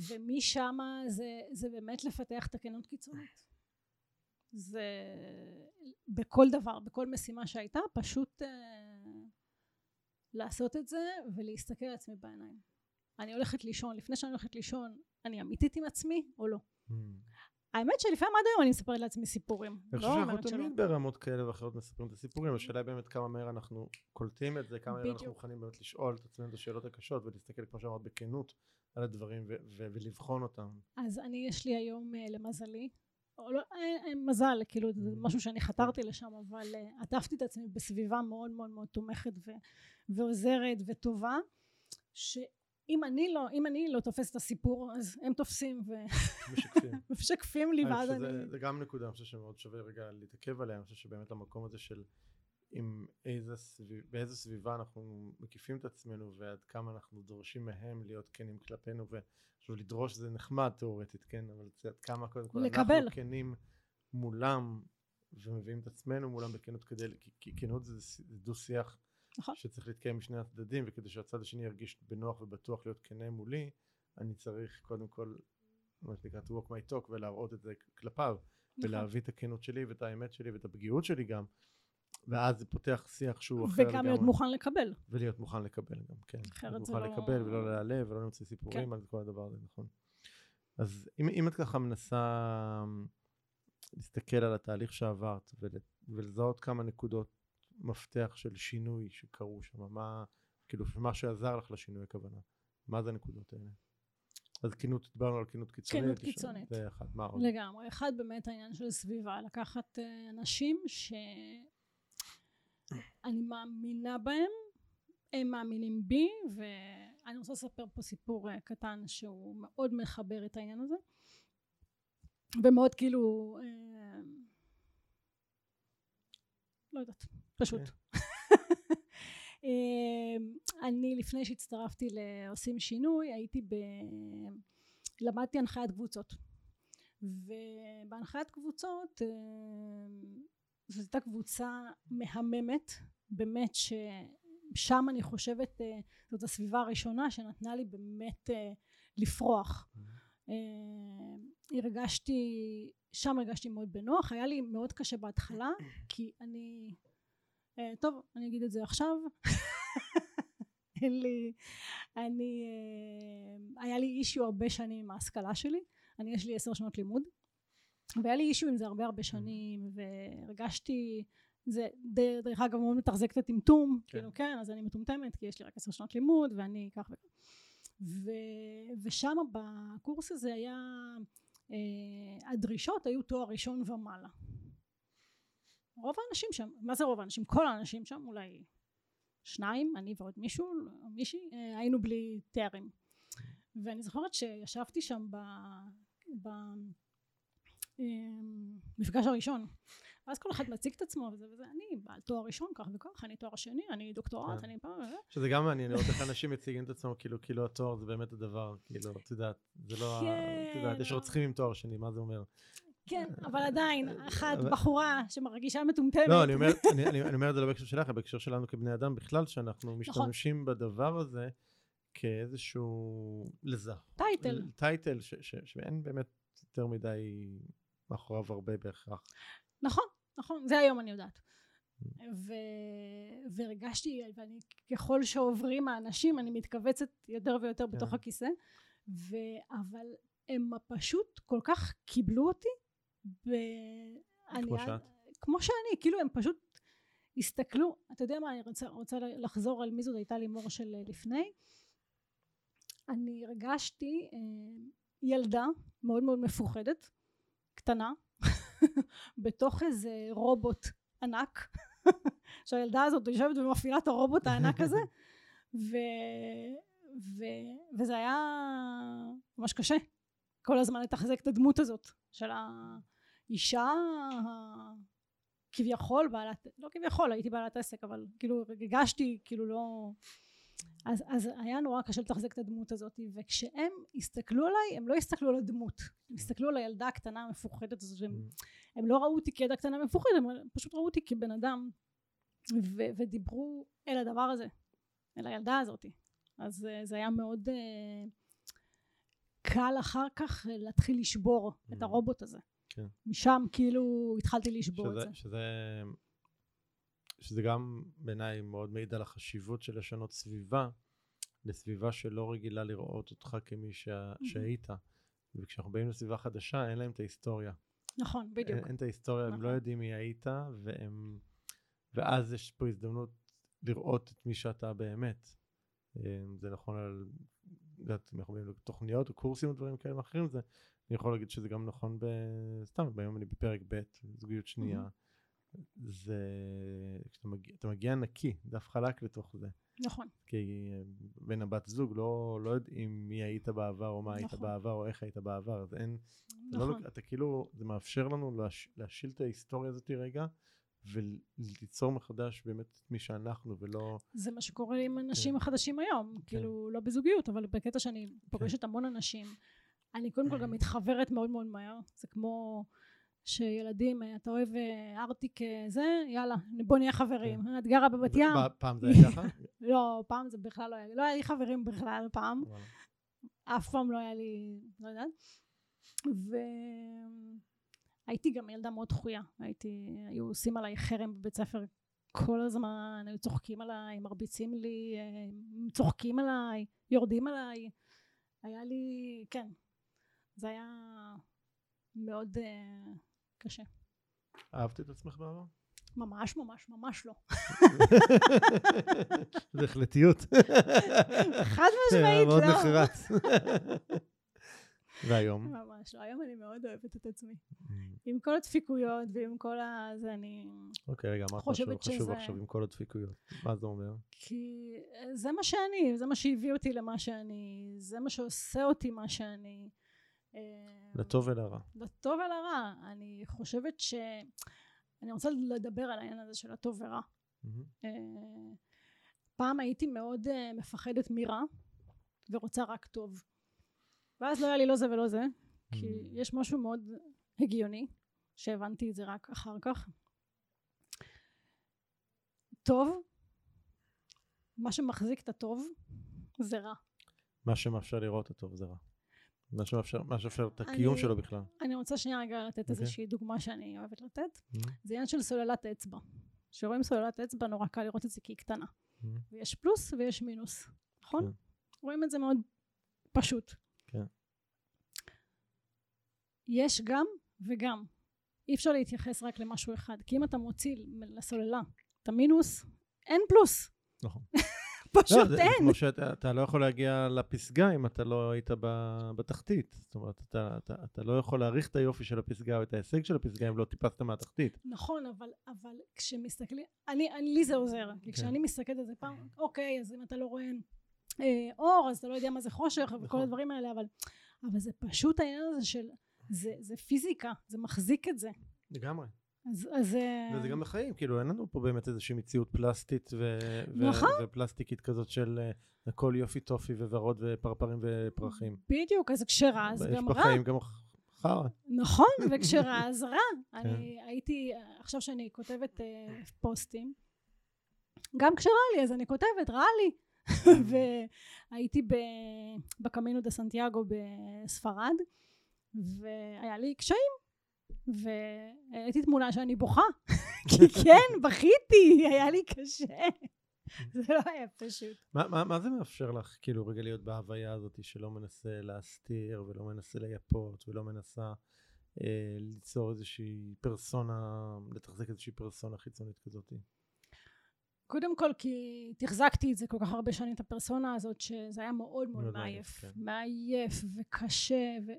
ומשם זה, זה באמת לפתח את הכנות קיצונית. זה בכל דבר, בכל משימה שהייתה, פשוט אה, לעשות את זה ולהסתכל על עצמי בעיניים. אני הולכת לישון, לפני שאני הולכת לישון, אני אמיתית עם עצמי או לא? Hmm. האמת שלפעמים עד היום אני מספרת לעצמי סיפורים. אני חושב לא שאנחנו אומרת שלא. תמיד ברמות כאלה ואחרות מספרים את הסיפורים, השאלה היא באמת כמה מהר אנחנו קולטים את זה, כמה מהר אנחנו. מוכנים באמת לשאול את עצמנו את השאלות הקשות ולהסתכל, כמו שאמרת, בכנות על הדברים ולבחון אותם. אז אני יש לי היום אה, למזלי לא, אין, אין מזל כאילו זה משהו שאני חתרתי לשם אבל אה, עטפתי את עצמי בסביבה מאוד מאוד מאוד תומכת ו, ועוזרת וטובה שאם אני לא אם אני לא תופסת את הסיפור אז הם תופסים משקפים. ומשקפים לי ואז אני זה גם נקודה, אני חושב שמאוד שווה רגע להתעכב עליה, אני חושב שבאמת המקום הזה של עם איזה סביב, באיזה סביבה אנחנו מקיפים את עצמנו ועד כמה אנחנו דורשים מהם להיות כנים כלפינו ועכשיו לדרוש זה נחמד תיאורטית כן אבל זה עד כמה קודם כל לקבל. אנחנו כנים מולם ומביאים את עצמנו מולם בכנות כדי כי, כי כנות זה, זה דו שיח נכון. שצריך להתקיים משני הצדדים וכדי שהצד השני ירגיש בנוח ובטוח להיות כנה מולי אני צריך קודם כל מה שנקרא to walk my talk ולהראות את זה כלפיו נכון. ולהביא את הכנות שלי ואת האמת שלי ואת הפגיעות שלי גם ואז זה פותח שיח שהוא אחר וגם להיות מוכן לקבל. ולהיות מוכן לקבל גם כן. אחרת זה מוכן לא- לקבל ולא להיעלב ולא להמציא סיפורים כן. על כל הדבר הזה נכון. אז אם, אם את ככה מנסה להסתכל על התהליך שעברת ול, ולזהות כמה נקודות מפתח של שינוי שקרו שם מה כאילו מה שעזר לך לשינוי הכוונה מה זה הנקודות האלה? אז כנות דיברנו על כנות קיצונית כנות יש- קיצונית. זה אחד מה עוד? לגמרי. אחד באמת העניין של סביבה לקחת אה, אנשים שאני מאמינה בהם הם מאמינים בי ואני רוצה לספר פה סיפור אה, קטן שהוא מאוד מחבר את העניין הזה ומאוד כאילו אה, לא יודעת פשוט. אה, אני לפני שהצטרפתי לעושים שינוי הייתי ב... למדתי הנחיית קבוצות ובהנחיית קבוצות זו הייתה קבוצה מהממת באמת ששם אני חושבת אה, זאת הסביבה הראשונה שנתנה לי באמת אה, לפרוח. אה, הרגשתי שם הרגשתי מאוד בנוח. היה לי מאוד קשה בהתחלה כי אני טוב אני אגיד את זה עכשיו. אין לי, אני, היה לי אישיו הרבה שנים עם ההשכלה שלי, אני יש לי עשר שנות לימוד, והיה לי אישיו עם זה הרבה הרבה שנים, והרגשתי, זה דרך אגב מאוד מתחזק את הטמטום, כן. כאילו כן, אז אני מטומטמת, כי יש לי רק עשר שנות לימוד, ואני כך וכך. ושם בקורס הזה היה, אה, הדרישות היו תואר ראשון ומעלה. רוב האנשים שם, מה זה רוב האנשים? כל האנשים שם, אולי שניים, אני ועוד מישהו, או מישהי, אה, היינו בלי תארים. ואני זוכרת שישבתי שם ב... ב מפגש הראשון ואז כל אחד מציג את עצמו וזה וזה אני בעל תואר ראשון כך וכך אני תואר שני אני דוקטורט כן. אני פעם שזה גם מעניין לראות איך אנשים מציגים את עצמם כאילו כאילו התואר זה באמת הדבר כאילו את יודעת זה לא כן. את יודעת יש רוצחים עם תואר שני מה זה אומר כן אבל עדיין אחת בחורה שמרגישה מטומטמת לא אני אומר אני אומר את זה לא בהקשר שלך בהקשר שלנו כבני אדם בכלל שאנחנו נכון. משתמשים בדבר הזה כאיזשהו לזהות טייטל טייטל שאין באמת יותר מדי מאחוריו הרבה בהכרח נכון נכון זה היום אני יודעת ו... והרגשתי ואני ככל שעוברים האנשים אני מתכווצת יותר ויותר כן. בתוך הכיסא ו... אבל הם פשוט כל כך קיבלו אותי ב... כמו. שאת כמו שאני כאילו הם פשוט הסתכלו אתה יודע מה אני רוצה, רוצה לחזור על מי זאת הייתה לימור של לפני אני הרגשתי אה, ילדה מאוד מאוד מפוחדת קטנה בתוך איזה רובוט ענק שהילדה הזאת יושבת ומפעילה את הרובוט הענק הזה ו... ו... וזה היה ממש קשה כל הזמן לתחזק את הדמות הזאת של האישה כביכול בעלת לא כביכול הייתי בעלת עסק אבל כאילו הרגשתי כאילו לא אז, אז היה נורא קשה לתחזק את הדמות הזאת וכשהם הסתכלו עליי הם לא הסתכלו על הדמות הם הסתכלו על הילדה הקטנה המפוחדת הזאת הם, הם לא ראו אותי כילדה קטנה מפוחדת הם פשוט ראו אותי כבן אדם ו, ודיברו אל הדבר הזה אל הילדה הזאת. אז אה, זה היה מאוד uh, קל אחר כך להתחיל לשבור את הרובוט הזה. כן. משם כאילו התחלתי לשבור שזה, את זה. שזה שזה גם בעיניי מאוד מעיד על החשיבות של לשנות סביבה לסביבה שלא רגילה לראות אותך כמי שה... שהיית וכשאנחנו באים לסביבה חדשה אין להם את ההיסטוריה נכון בדיוק אין, אין את ההיסטוריה נכון. הם לא נכון. יודעים מי היית והם ואז יש פה הזדמנות לראות את מי שאתה באמת אה, זה נכון על יודעת, אם אנחנו באים לתוכניות או קורסים או דברים כאלה ואחרים זה אני יכול להגיד שזה גם נכון ב... סתם ביום אני בפרק ב' זוגיות שנייה mm-hmm. זה כשאתה מגיע, מגיע נקי, דף חלק לתוך זה. נכון. כי אה, בין הבת זוג לא, לא יודעים מי היית בעבר או מה נכון. היית בעבר או איך היית בעבר, אז אין, לא נכון. לא, אתה כאילו, זה מאפשר לנו להש, להשיל את ההיסטוריה הזאת רגע וליצור מחדש באמת את מי שאנחנו ולא... זה מה שקורה עם אנשים כן. החדשים היום, כן. כאילו לא בזוגיות, אבל בקטע שאני כן. פוגשת המון אנשים, אני קודם כל גם מתחברת מאוד מאוד מהר, זה כמו... שילדים, אה, אתה אוהב אה, ארטיק אה, זה, יאללה, בוא נהיה חברים. כן. את גרה בבת ים. פעם זה היה ככה? לא, פעם זה בכלל לא היה, לא היה לי חברים בכלל פעם. אף פעם לא היה לי, לא יודעת. והייתי גם ילדה מאוד דחויה. הייתי, היו עושים עליי חרם בבית ספר כל הזמן, היו צוחקים עליי, מרביצים לי, צוחקים עליי, יורדים עליי. היה לי, כן, זה היה מאוד... קשה. אהבת את עצמך בעבר? ממש ממש ממש לא. זה החלטיות. חד משמעית לא. מאוד נחרץ. והיום? ממש לא, היום אני מאוד אוהבת את עצמי. Mm. עם כל הדפיקויות ועם כל ה... זה אני... אוקיי, רגע, מה חשוב עכשיו עם כל הדפיקויות? מה זה אומר? כי זה מה שאני, זה מה שהביא אותי למה שאני, זה מה שעושה אותי מה שאני. אמ, לטוב ולרע. לטוב ולרע. אני חושבת ש... אני רוצה לדבר על העניין הזה של הטוב ורע. Mm-hmm. פעם הייתי מאוד אה, מפחדת מרע ורוצה רק טוב. ואז לא היה לי לא זה ולא זה, כי. יש משהו מאוד הגיוני, שהבנתי את זה רק אחר כך. טוב, מה שמחזיק את הטוב זה רע. מה שמאפשר לראות את הטוב זה רע. מה שמאפשר, מה שאפשר את הקיום אני, שלו בכלל. אני רוצה שנייה רגע לתת okay. אוקיי. איזושהי דוגמה שאני אוהבת לתת. Mm-hmm. זה עניין של סוללת אצבע. כשרואים סוללת אצבע נורא קל לראות את זה כי היא קטנה. ויש פלוס ויש מינוס, נכון? כן. רואים את זה מאוד פשוט. כן. יש גם וגם. אי אפשר להתייחס רק למשהו אחד, כי אם אתה מוציא לסוללה את המינוס, אין פלוס. נכון. פשוט לא, אין. כמו שאתה אתה לא יכול להגיע לפסגה אם אתה לא היית בתחתית. זאת אומרת, אתה, אתה, אתה לא יכול להעריך את היופי של הפסגה או את ההישג של הפסגה אם לא טיפסת מהתחתית. נכון, אבל, אבל כשמסתכלים, אני, אני, לי זה עוזר, כי כשאני מסתכלת על זה פעם, אוקיי, אז אם אתה לא רואה אה, אור, אז אתה לא יודע מה זה חושך, וכל נכון. הדברים האלה, אבל, אבל זה פשוט העניין הזה של, זה, זה פיזיקה, זה מחזיק את זה. לגמרי. אז, אז אה, וזה גם בחיים, כאילו אין לנו פה באמת איזושהי מציאות פלסטית ו- ו- נכון. ופלסטיקית כזאת של אה, הכל יופי טופי וורוד ופרפרים ופרחים. בדיוק, אז כשרע, אז יש גם רע. בחיים גם חרא. נכון, וכשרע אז רע. אני הייתי, עכשיו שאני כותבת אה, פוסטים, גם כשרע לי אז אני כותבת, רע לי. והייתי ב- בקמינו דה סנטיאגו בספרד, והיה לי קשיים. והעליתי תמונה שאני בוכה, כי כן, בכיתי, היה לי קשה. זה לא היה פשוט. מה, מה, מה זה מאפשר לך כאילו רגע להיות בהוויה הזאת שלא מנסה להסתיר ולא מנסה לייפות ולא מנסה אה, ליצור איזושהי פרסונה, לתחזק איזושהי פרסונה חיצונית כזאת? קודם כל כי תחזקתי את זה כל כך הרבה שנים את הפרסונה הזאת שזה היה מאוד מאוד מעייף, כן. מעייף וקשה ו,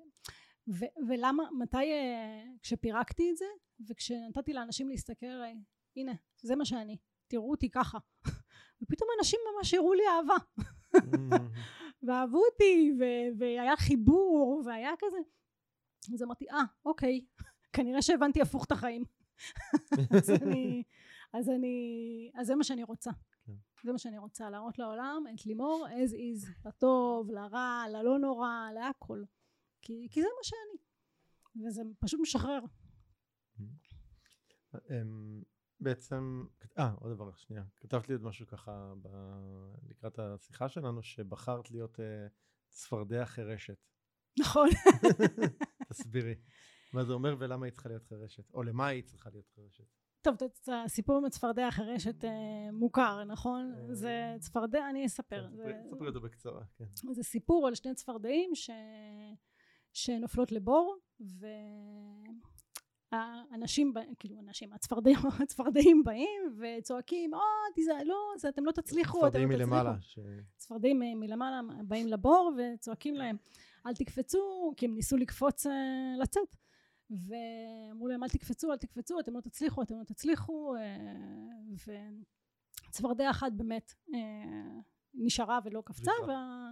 ו, ולמה מתי אה, כשפירקתי את זה וכשנתתי לאנשים להסתכל עליי הנה זה מה שאני תראו אותי ככה. ופתאום אנשים ממש הראו לי אהבה. ואהבו אותי ו- והיה חיבור והיה כזה. אז אמרתי אה אוקיי כנראה שהבנתי הפוך את החיים. אז אני אז אני אז זה מה שאני רוצה. כן. זה מה שאני רוצה להראות לעולם את לימור as is לטוב לרע ללא נורא להכל כי, כי זה מה שאני וזה פשוט משחרר אמ, בעצם, אה, עוד דבר, שנייה. כתבת לי עוד משהו ככה ב... לקראת השיחה שלנו, שבחרת להיות אה, צפרדע חירשת. נכון תסבירי. מה זה אומר ולמה היא צריכה להיות חירשת? או למה היא צריכה להיות חירשת? טוב הסיפור עם הצפרדע החירשת אה, מוכר נכון אה, זה צפרדע אני אספר כן, ספרי אותו בקצרה, כן. זה סיפור על שני צפרדעים ש... שנופלות לבור והאנשים, כאילו אנשים, הצפרדעים, הצפרדעים באים וצועקים, או, תיזהר, לא, זה, אתם לא תצליחו, אתם צפרדעים לא תצליחו. מלמעלה. ש- צפרדעים אה, מלמעלה באים לבור וצועקים להם, אל תקפצו, כי הם ניסו לקפוץ אה, לצאת. ואמרו להם, אל תקפצו, אל תקפצו, אתם לא תצליחו, אתם לא תצליחו. אה, וצפרדע אחת באמת אה, נשארה ולא קפצה. וה...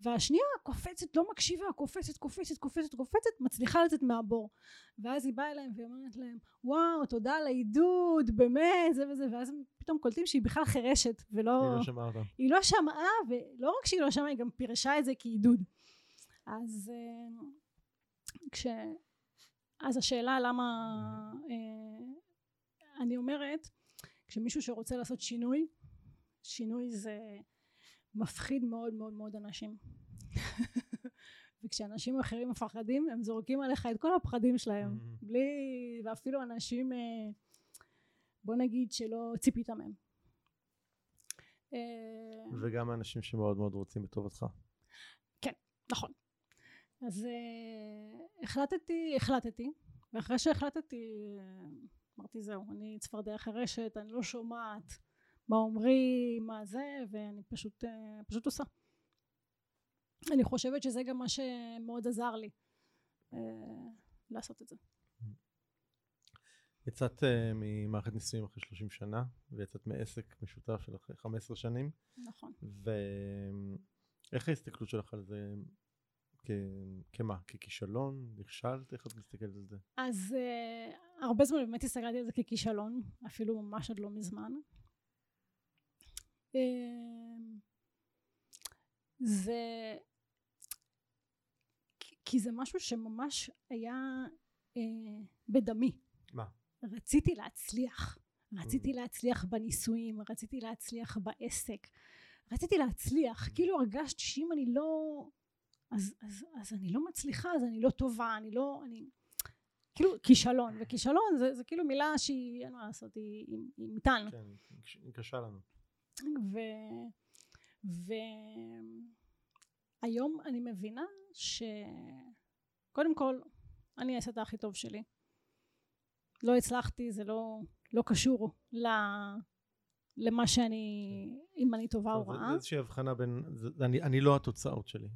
והשנייה קופצת, לא מקשיבה, קופצת, קופצת, קופצת, קופצת, מצליחה לצאת מהבור. ואז היא באה אליהם והיא אומרת להם, וואו, תודה על העידוד, באמת, זה וזה, ואז הם פתאום קולטים שהיא בכלל חירשת, ולא... היא לא שמעה אותם. היא לא שמעה, ולא רק שהיא לא שמעה, היא גם פירשה את זה כעידוד. אז אה, כש... אז השאלה למה... אה, אני אומרת, כשמישהו שרוצה לעשות שינוי, שינוי זה מפחיד מאוד מאוד מאוד אנשים. וכשאנשים אחרים מפחדים, הם זורקים עליך את כל הפחדים שלהם, Mhm. בלי... ואפילו אנשים, אה, בוא נגיד שלא ציפית מהם. אה, וגם האנשים שמאוד מאוד רוצים בטובתך. נכון. אז uh, החלטתי, החלטתי, ואחרי שהחלטתי אמרתי זהו, אני צפרדע חירשת, אני לא שומעת מה אומרים, מה זה, ואני פשוט, uh, פשוט עושה. אני חושבת שזה גם מה שמאוד עזר לי uh, לעשות את זה. יצאת uh, ממערכת נישואים אחרי 30 שנה, ויצאת מעסק משותף של אחרי 15 שנים, נכון. ואיך ההסתכלות שלך על זה? כ... כמה? ככישלון? נכשלת? איך את מסתכלת על זה? אז uh, הרבה זמן באמת הסתכלתי על זה ככישלון, אפילו ממש עד לא מזמן. Uh, זה... כי- זה משהו שממש היה uh, בדמי. מה? רציתי להצליח. רציתי להצליח בנישואים, רציתי להצליח בעסק. רציתי להצליח. כאילו הרגשתי שאם אני לא... אז, אז, אז אני לא מצליחה, אז אני לא טובה, אני לא... אני... כאילו כישלון, וכישלון זה, זה כאילו מילה שהיא, אין מה לעשות, היא, היא, היא מטען. כן, היא קשה לנו. ו... והיום אני מבינה שקודם כל אני אעשה את הכי טוב שלי. לא הצלחתי זה לא, לא קשור ל... למה שאני אם אני טובה או רעה. זה איזושהי הבחנה בין אני, אני לא התוצאות שלי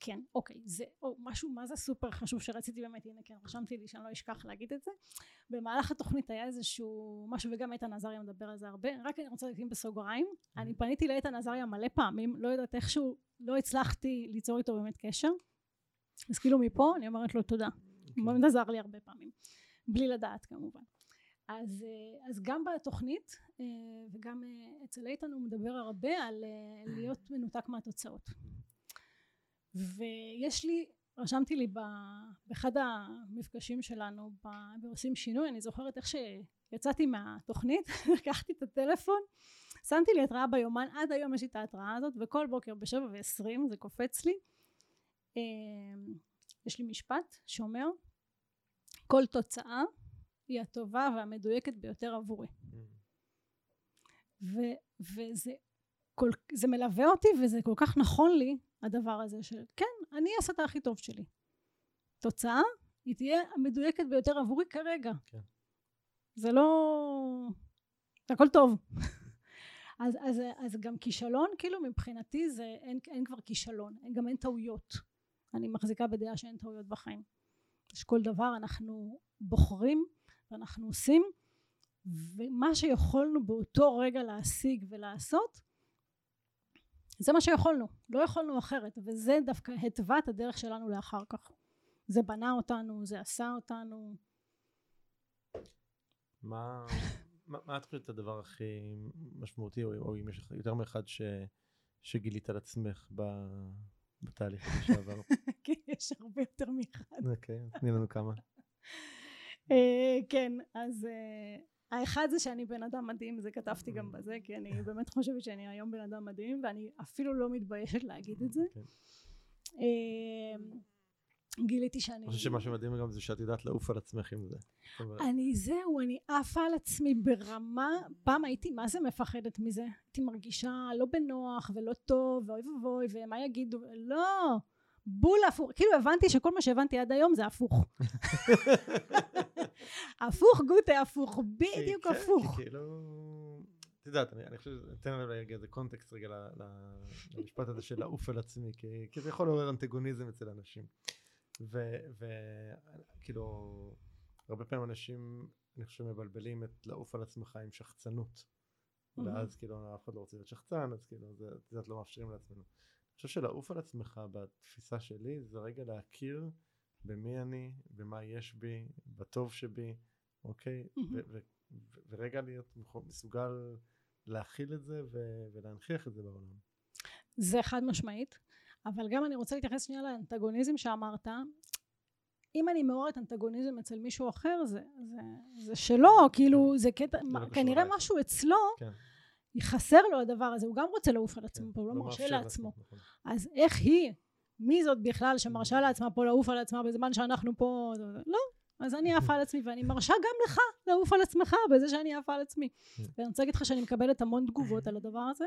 כן אוקיי זה או, משהו מה זה סופר חשוב שרציתי באמת הנה כן רשמתי לי שאני לא אשכח להגיד את זה. במהלך התוכנית היה איזשהו משהו וגם איתן עזריה מדבר על זה הרבה. רק אני רוצה להגיד בסוגריים אני פניתי לאיתן עזריה מלא פעמים לא יודעת איכשהו לא הצלחתי ליצור איתו באמת קשר. אז כאילו מפה אני אומרת לו תודה. הוא באמת עזר לי הרבה פעמים. בלי לדעת כמובן. אז, אז גם בתוכנית וגם אצל איתן הוא מדבר הרבה על להיות מנותק מהתוצאות ויש לי רשמתי לי באחד המפגשים שלנו בעושים שינוי אני זוכרת איך שיצאתי מהתוכנית לקחתי את הטלפון שמתי לי התראה ביומן עד היום יש לי את ההתראה הזאת וכל בוקר בשבע ועשרים זה קופץ לי. יש לי משפט שאומר כל תוצאה היא הטובה והמדויקת ביותר עבורי. ו, וזה כל, זה מלווה אותי וזה כל כך נכון לי הדבר הזה של כן אני אעשה את הכי טוב שלי. תוצאה היא תהיה המדויקת ביותר עבורי כרגע. כן. זה לא זה הכל טוב. אז, אז, אז גם כישלון כאילו מבחינתי זה אין, אין כבר כישלון גם אין טעויות. אני מחזיקה בדעה שאין טעויות בחיים. שכל דבר אנחנו בוחרים ואנחנו עושים ומה שיכולנו באותו רגע להשיג ולעשות זה מה שיכולנו לא יכולנו אחרת וזה דווקא התווה את הדרך שלנו לאחר כך זה בנה אותנו זה עשה אותנו מה מה, מה את חושבת הדבר הכי משמעותי או, או אם יש לך יותר מאחד ש, שגילית על עצמך ב, בתהליך הזה שעבר? כן, יש הרבה יותר מאחד. אוקיי, תני לנו כמה. אה, כן, אז אה, האחד זה שאני בן אדם מדהים, זה כתבתי גם בזה, כי אני באמת חושבת שאני היום בן אדם מדהים, ואני אפילו לא מתביישת להגיד את זה. כן. אה, גיליתי שאני... אני חושב שמה שמדהים גם זה שאת יודעת לעוף על עצמך עם זה. אני זהו, אני עפה על עצמי ברמה, פעם הייתי מה זה מפחדת מזה, הייתי מרגישה לא בנוח ולא טוב ואוי ואבוי ומה יגידו, לא, בול הפוך, כאילו הבנתי שכל מה שהבנתי עד היום זה הפוך. הפוך גוטה הפוך, בדיוק כן, הפוך. כאילו, את יודעת, אני חושב, אתן רגע איזה קונטקסט רגע למשפט הזה של לעוף על עצמי, כי זה יכול לעורר אנטגוניזם אצל אנשים. וכאילו הרבה פעמים אנשים אני חושב מבלבלים את לעוף על עצמך עם שחצנות ואז כאילו אף אחד לא רוצה להיות שחצן אז כאילו זה, זה לא מאפשרים לעצמנו. אני חושב שלעוף על עצמך בתפיסה שלי זה רגע להכיר במי אני, במה יש בי, בטוב שבי, אוקיי? ורגע להיות מסוגל להכיל את זה ולהנכיח את זה בעולם. זה חד משמעית. אבל גם אני רוצה להתייחס שנייה לאנטגוניזם שאמרת אם אני מעוררת אנטגוניזם אצל מישהו אחר זה, זה, זה שלו כאילו כן. זה קטע כנראה משהו אצלו כן. חסר לו הדבר הזה הוא גם רוצה לעוף על עצמו כן. הוא לא, לא מרשה לעצמו נכון. אז איך היא מי זאת בכלל שמרשה לעצמה פה לעוף על עצמה בזמן שאנחנו פה? לא. אז אני עפה על עצמי ואני מרשה גם לך לעוף על עצמך בזה שאני עפה על עצמי. ואני רוצה להגיד לך שאני מקבלת המון תגובות על הדבר הזה.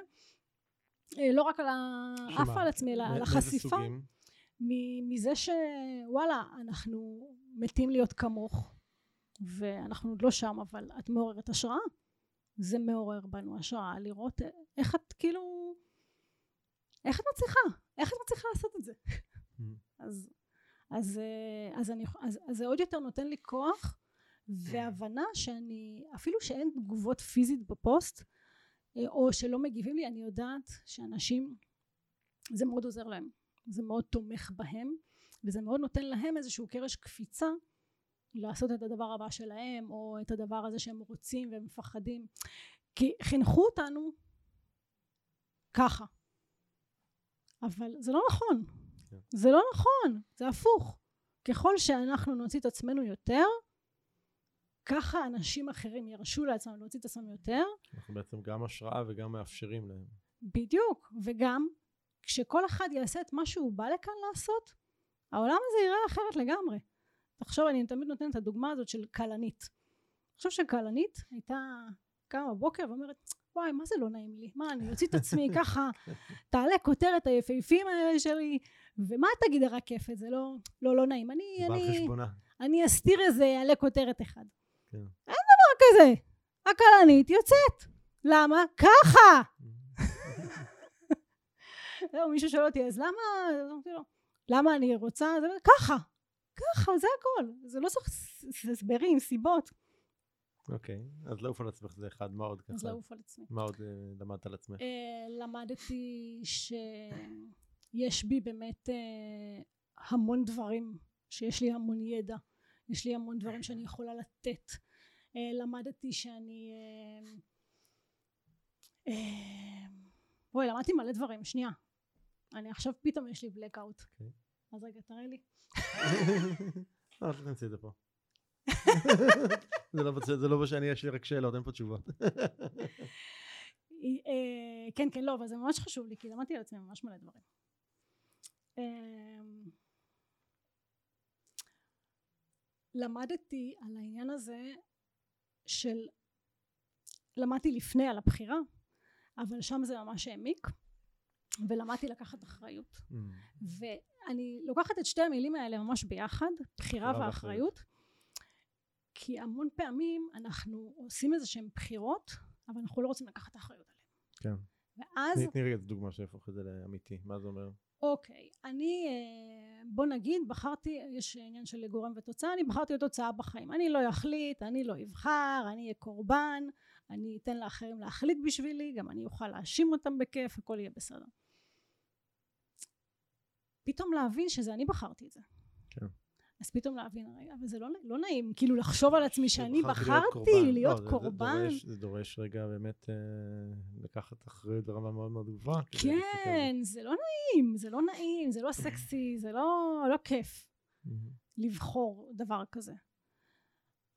אה, לא רק על העף על עצמי, אלא על החשיפה. מזה שוואלה, אנחנו מתים להיות כמוך, ואנחנו עוד לא שם, אבל את מעוררת השראה. זה מעורר בנו השראה, לראות איך את כאילו, איך את מצליחה, איך את מצליחה לעשות את זה. Mm. אז, אז, אה, אז, אני, אז, אז זה עוד יותר נותן לי כוח והבנה שאני, אפילו שאין תגובות פיזית בפוסט, אה, או שלא מגיבים לי אני יודעת שאנשים זה מאוד עוזר להם זה מאוד תומך בהם וזה מאוד נותן להם איזשהו קרש קפיצה לעשות את הדבר הבא שלהם או את הדבר הזה שהם רוצים והם מפחדים כי חינכו אותנו ככה אבל זה לא נכון כן. זה לא נכון זה הפוך ככל שאנחנו נוציא את עצמנו יותר ככה אנשים אחרים ירשו לעצמם להוציא את עצמם יותר. אנחנו בעצם גם השראה וגם מאפשרים להם. בדיוק, וגם כשכל אחד יעשה את מה שהוא בא לכאן לעשות, העולם הזה ייראה אחרת לגמרי. תחשוב, אני תמיד נותנת את הדוגמה הזאת של כלנית. תחשוב שכלנית הייתה קמה בבוקר ואומרת, וואי, מה זה לא נעים לי? מה, אני אוציא את עצמי ככה, תעלה כותרת היפהפים האלה שלי, ומה תגיד הרקפת? זה לא, לא, לא נעים. אני, אני. אני אסתיר איזה, יעלה כותרת אחד. כן. אין דבר כזה. הכלנית יוצאת. למה? ככה! זהו, מישהו שואל אותי, אז למה, למה אני רוצה, ככה, ככה, זה הכל, זה לא צריך הסברים, סיבות. אוקיי, אז לעוף על עצמך זה אחד, מה עוד ככה? אז לעוף על עצמי. מה עוד אה, למדת על עצמך? אה, למדתי שיש בי באמת אה, המון דברים, שיש לי המון ידע, יש לי המון דברים שאני יכולה לתת. למדתי שאני... בואי, למדתי מלא דברים, שנייה. אני עכשיו פתאום יש לי בלקאוט. אוקיי. אז רגע, תראה לי. לא, תכנסי את זה פה. זה לא זה לא שאני, יש לי רק שאלות, אין פה תשובות. אה, כן, כן, לא, אבל זה ממש חשוב לי, כי למדתי על עצמי ממש מלא דברים. אה, למדתי על העניין הזה של, למדתי לפני על הבחירה, אבל שם זה ממש העמיק, ולמדתי לקחת אחריות. Mm, ואני לוקחת את שתי המילים האלה ממש ביחד, בחירה ואחריות, כי המון פעמים אנחנו עושים איזה שהן בחירות, אבל אנחנו לא רוצים לקחת אחריות עליהן. כן. ואז, תני- רגע איזה דוגמה שיהפוך את זה לאמיתי, מה זה אומר? אוקיי, אני, אה, בוא נגיד, בחרתי, יש עניין של גורם ותוצאה, אני בחרתי בתוצאה בחיים. אני לא אחליט, אני לא אבחר, אני אהיה קורבן, אני אתן לאחרים להחליט בשבילי, גם אני אוכל להאשים אותם בכיף, הכל יהיה בסדר. פתאום להבין שזה אני בחרתי את זה. אז פתאום להבין, רגע, אבל זה לא, לא נעים, כאילו לחשוב על עצמי שאני שבחרתי להיות בחרתי קורבן. להיות לא, קורבן. זה דורש- זה דורש רגע באמת אה, לקחת אחריות ברמה מאוד מאוד גבוהה. כן, זה לא נעים, זה לא נעים, זה לא סקסי, זה לא, לא כיף. לבחור דבר כזה.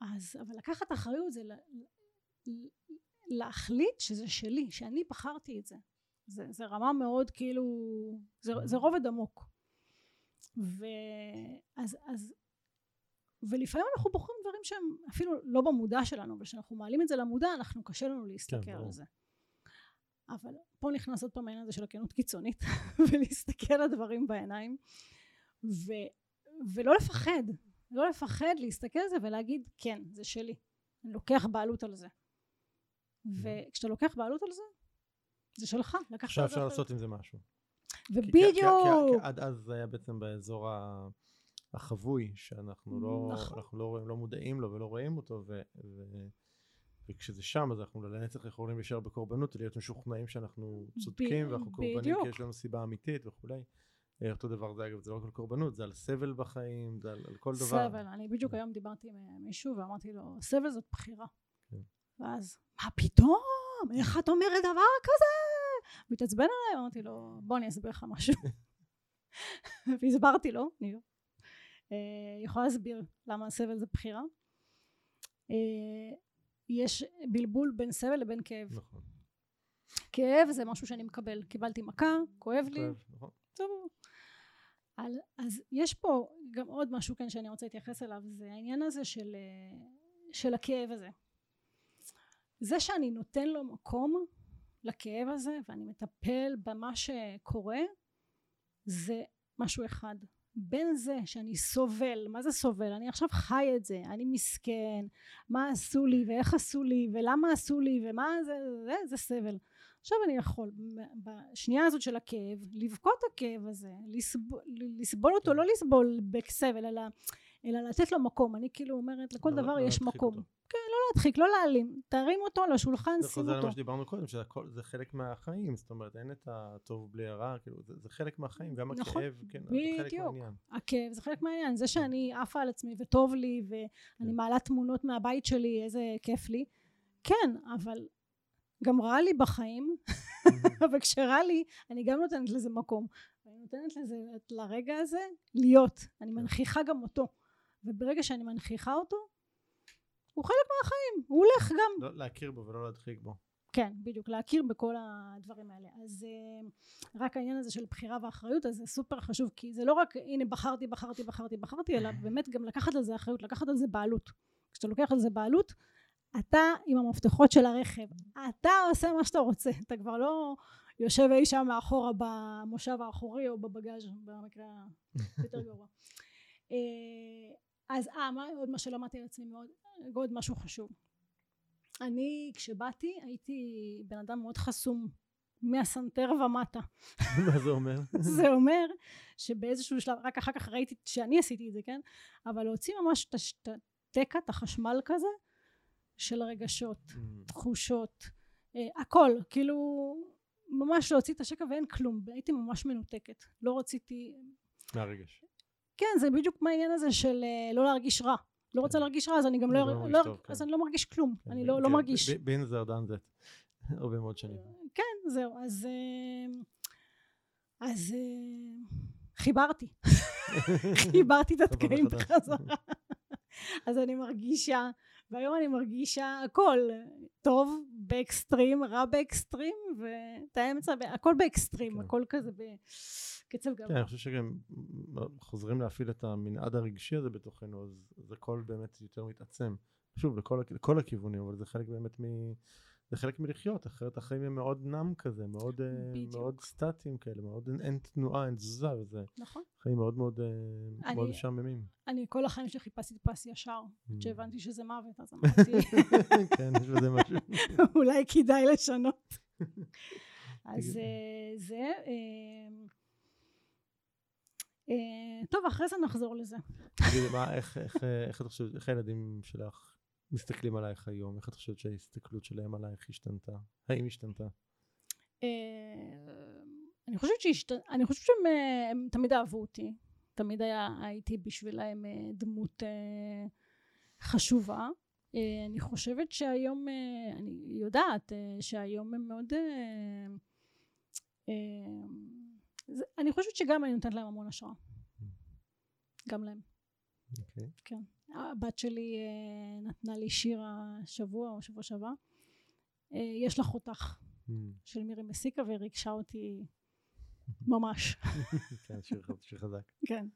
אז, אבל לקחת אחריות זה ל, ל, להחליט שזה שלי, שאני בחרתי את זה. זה, זה רמה מאוד כאילו, זה, זה רובד עמוק. ואז, אז, ולפעמים אנחנו בוחרים דברים שהם אפילו לא במודע שלנו, אבל כשאנחנו מעלים את זה למודע, אנחנו קשה לנו להסתכל כן, על. זה. אבל פה נכנס עוד פעם העניין הזה של הכנות קיצונית, ולהסתכל על דברים בעיניים, ו, ולא לפחד, לא לפחד להסתכל על זה ולהגיד כן זה שלי אני לוקח בעלות על זה וכשאתה לוקח בעלות על זה זה שלך לקחת עכשיו אפשר. לעשות עם זה משהו. ובדיוק עד אז זה היה בעצם באזור ה- החבוי, שאנחנו לא, נכון. אנחנו לא, רואים, לא מודעים לו ולא רואים אותו, ו, ו, וכשזה שם אז אנחנו לנצח יכולים להישאר בקורבנות ולהיות משוכנעים שאנחנו צודקים ב- ואנחנו קורבנים בדיוק. כי יש לנו סיבה אמיתית וכולי. אה, אותו דבר זה אגב, זה לא רק על קורבנות, זה על סבל בחיים, זה על, על כל דבר. סבל אני בדיוק היום דיברתי עם מישהו ואמרתי לו סבל זאת בחירה כן. ואז מה פתאום איך את אומרת דבר כזה הוא התעצבן עליי אמרתי לו בוא אני אסביר לך משהו. והסברתי לו ניר אה, יכולה להסביר למה הסבל זה בחירה? אה, יש בלבול בין סבל לבין כאב. נכון. כאב זה משהו שאני מקבל. קיבלתי מכה כואב לי. כואב, נכון. טוב. על, אז יש פה גם עוד משהו כאן שאני רוצה להתייחס אליו זה העניין הזה של, אה, של הכאב הזה. זה שאני נותן לו מקום לכאב הזה ואני מטפל במה שקורה זה משהו אחד. בין זה שאני סובל מה זה סובל? אני עכשיו חי את זה אני מסכן מה עשו לי ואיך עשו לי ולמה עשו לי ומה זה זה, זה סבל. עכשיו אני יכול בשנייה הזאת של הכאב לבכות הכאב הזה לסבול, לסבול אותו לא לסבול בסבל אלא, אלא לתת לו מקום. אני כאילו אומרת לכל לא- דבר לא יש מקום. אותו. כן להדחיק לא להעלים. תרים אותו לשולחן זה שים חוזר אותו. למה שדיברנו קודם, שזה חלק מהחיים, זאת אומרת אין את הטוב בלי הרע, כאילו זה, זה חלק מהחיים, גם נכון, הכאב, כן, זה חלק. מהעניין. הכאב זה חלק מהעניין. זה שאני עפה על עצמי וטוב לי ואני כן. מעלה תמונות מהבית שלי איזה כיף לי. כן אבל גם רע לי בחיים אבל כשרע לי אני גם נותנת לזה מקום. אני נותנת לזה לרגע הזה להיות. אני כן. מנכיחה גם אותו. וברגע שאני מנכיחה אותו הוא חלק מהחיים הוא הולך גם. לא, להכיר בו ולא להדחיק בו. כן בדיוק להכיר בכל הדברים האלה. אז אה, רק העניין הזה של בחירה ואחריות אז זה סופר חשוב כי זה לא רק הנה בחרתי בחרתי בחרתי בחרתי אלא באמת גם לקחת על זה אחריות לקחת על זה בעלות. כשאתה לוקח על זה בעלות אתה עם המפתחות של הרכב, אתה עושה מה שאתה רוצה, אתה כבר לא יושב אי שם מאחורה במושב האחורי או בבגאז' במקרה היותר גרוע. אה, אז אה, עוד מה שלמדתי על עצמי מאוד, עוד משהו חשוב. אני כשבאתי הייתי בן אדם מאוד חסום מהסנטר ומטה. מה זה אומר? זה אומר שבאיזשהו שלב, רק אחר כך ראיתי שאני עשיתי את זה, כן? אבל להוציא ממש את התקע, את החשמל כזה, של הרגשות, Mm. תחושות, אה, הכל, כאילו ממש להוציא את השקע ואין כלום, הייתי ממש מנותקת, לא רציתי, מהרגש. כן זה בדיוק מהעניין הזה של אה, לא להרגיש רע, לא רוצה כן. להרגיש רע אז אני גם לא לא, מרגיש לא, טוב, כן. אז אני לא מרגיש כלום, כן, אני ב- לא, לא כן, מרגיש, ב- בין זה דן זה הרבה מאוד שנים. כן זהו, אז אה, אז אה, חיברתי, חיברתי את התקעים. בחזרה, אז אני מרגישה, והיום אני מרגישה הכל טוב באקסטרים, רע באקסטרים, ואת האמצע, הכל באקסטרים, כן. הכל כזה בקצב כן, גבוה. אני חושב שגם חוזרים להפעיל את המנעד הרגשי הזה בתוכנו, אז אז הכל באמת יותר מתעצם. שוב, לכל, לכל הכיוונים, אבל זה חלק באמת מ... זה חלק מלחיות, אחרת החיים הם מאוד נם כזה, מאוד, אה, בדיוק. מאוד סטטיים כאלה, מאוד אין, אין תנועה, אין תזוזה, וזה נכון. חיים מאוד מאוד, אה, אני- מאוד משעממים. אני כל החיים שלי חיפשתי פס ישר, Mm. כשהבנתי שזה מוות, אז אמרתי, כן, יש בזה משהו. אולי כדאי לשנות. אז אה, זה, טוב, אחרי זה נחזור לזה. תגידי, מה, איך, איך, אה, איך את חושבת, איך הילדים שלך מסתכלים עלייך היום? איך את חושבת שההסתכלות שלהם עלייך השתנתה? האם השתנתה? אה, אני חושבת שהשת... אני חושבת שהם אה, הם תמיד אהבו אותי. תמיד היה, הייתי בשבילהם אה, דמות אה, חשובה. אה, אני חושבת שהיום, אה, אני יודעת אה, שהיום הם מאוד... זה, אני חושבת שגם אני נותנת להם המון השראה. גם להם. אוקיי. כן. הבת שלי אה, נתנה לי שיר השבוע או שבוע שעבר. אה, יש לך אותך. Mm, של מירי מסיקה וריגשה אותי ממש. כן, שיר שיר חזק. כן.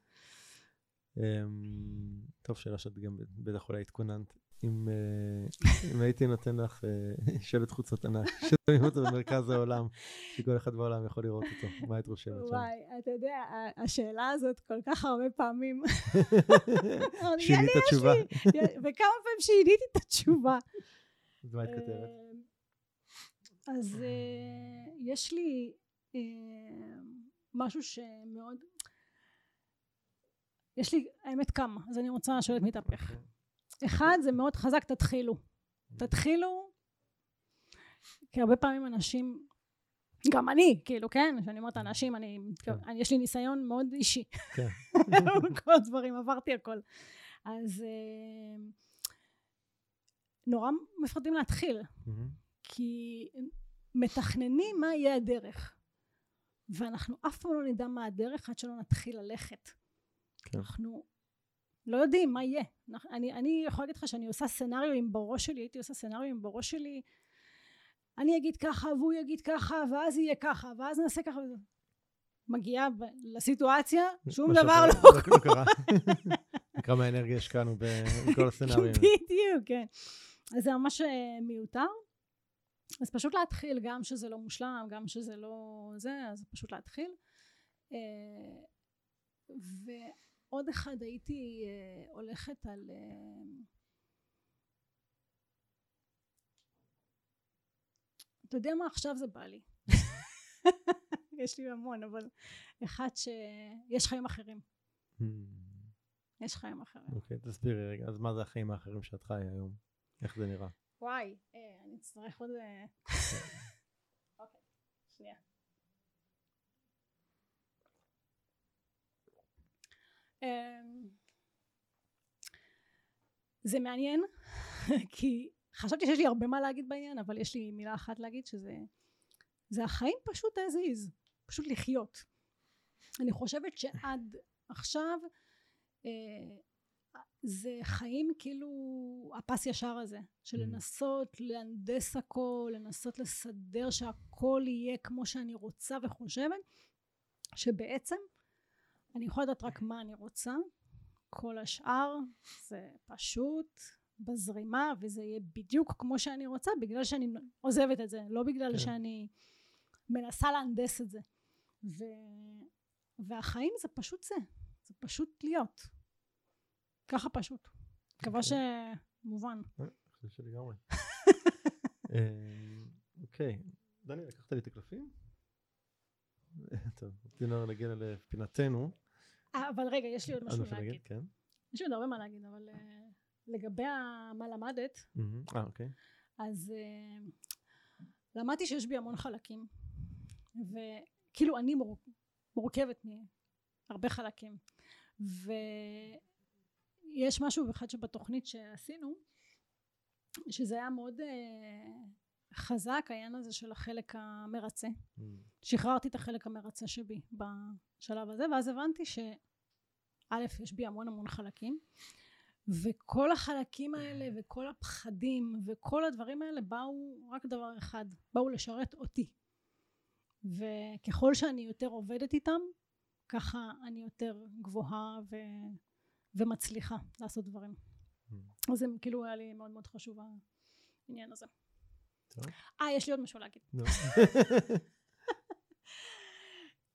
אמ, טוב, שאלה שאת גם בטח אולי התכוננת. אם אה, אם הייתי נותן לך אה, שלט חוצות ענק, ששמים אותו במרכז העולם, שכל אחד בעולם יכול לראות אותו, מה היית רושמת שם? וואי, אתה יודע, השאלה הזאת כל כך הרבה פעמים. שינית "יאללה, יש תשובה. לי." וכמה פעמים שיניתי את התשובה. אז מה את כותבת? אה, אז יש לי משהו שמאוד... יש לי, האמת כמה, אז אני רוצה שואלת מתהפך. אחד, זה מאוד חזק, תתחילו. תתחילו, כי הרבה פעמים אנשים, גם אני, כאילו, כן, כשאני אומרת אנשים, אני, אני יש לי ניסיון מאוד אישי. כן. כל הדברים, עברתי הכל. אז אה, נורא מפחדים להתחיל. כי מתכננים מה יהיה הדרך. ואנחנו אף פעם לא נדע מה הדרך עד שלא נתחיל ללכת. כן. אנחנו לא יודעים מה יהיה. אני, אני יכולה להגיד לך שאני עושה סצנריואים בראש שלי, הייתי עושה סצנריואים בראש שלי, אני אגיד ככה והוא יגיד ככה ואז יהיה ככה ואז נעשה ככה. וזה. מגיעה לסיטואציה, שום דבר לא לא קרה. כמה אנרגיה השקענו בכל הסצנריונים. בדיוק, כן. אז זה ממש אה, מיותר. אז פשוט להתחיל, גם שזה לא מושלם, גם שזה לא זה, אז פשוט להתחיל. אה, ועוד אחד הייתי אה, הולכת על... אה, אתה יודע מה עכשיו זה בא לי. יש לי המון, אבל אחד שיש חיים אחרים. מהמם. יש חיים אחרים. אוקיי, תסבירי רגע, אז מה זה החיים האחרים שאת חיה היום? איך זה נראה? וואי, אה, אני אצטרך עוד... אוקיי, שנייה. זה מעניין, כי חשבתי שיש לי הרבה מה להגיד בעניין, אבל יש לי מילה אחת להגיד שזה... זה החיים פשוט as is, פשוט לחיות. אני חושבת שעד עכשיו אה, זה חיים כאילו הפס ישר הזה של Mm. לנסות להנדס הכל לנסות לסדר שהכל יהיה כמו שאני רוצה וחושבת שבעצם אני יכולה לדעת רק מה אני רוצה כל השאר זה פשוט בזרימה וזה יהיה בדיוק כמו שאני רוצה בגלל שאני עוזבת את זה לא בגלל כן. שאני מנסה להנדס את זה ו... והחיים זה פשוט זה זה פשוט להיות ככה פשוט מקווה אוקיי. שמובן אני חושב שלגמרי. אה, אוקיי. דני, לקחת לי את הקלפים? טוב, רצינו להגיע לפינתנו. אה, אבל רגע יש לי עוד משהו להגיד כן. יש לי עוד הרבה מה להגיד אבל אה, לגבי מה למדת מהמם. אה, אוקיי. אז uh, למדתי שיש בי המון חלקים וכאילו אני מור... מורכבת מהרבה חלקים ויש משהו אחד שבתוכנית שעשינו שזה היה מאוד חזק העניין הזה של החלק המרצה מהמם. שחררתי את החלק המרצה שבי בשלב הזה ואז הבנתי שא' יש בי המון המון חלקים וכל החלקים האלה וכל הפחדים וכל הדברים האלה באו רק דבר אחד באו לשרת אותי וככל שאני יותר עובדת איתם ככה אני יותר גבוהה ו... ומצליחה לעשות דברים מהמם. אז זה כאילו היה לי מאוד מאוד חשוב העניין הזה. אה יש לי עוד משהו להגיד.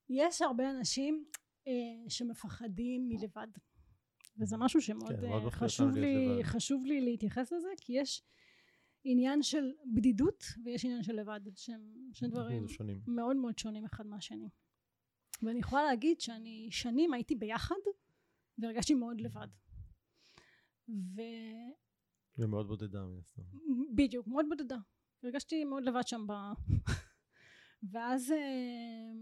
יש הרבה אנשים אה, שמפחדים מלבד וזה משהו שמאוד כן, אה, מאוד מפחיד חשוב לי. חשוב לי להתייחס לזה כי יש עניין של בדידות ויש עניין של לבד שהם שני דברים זה שונים. מאוד מאוד שונים אחד מהשני ואני יכולה להגיד שאני שנים הייתי ביחד והרגשתי מאוד לבד ובדיוק ומאוד בודדה מן הסתם. מאוד בודדה הרגשתי מאוד לבד שם ב... ואז אה,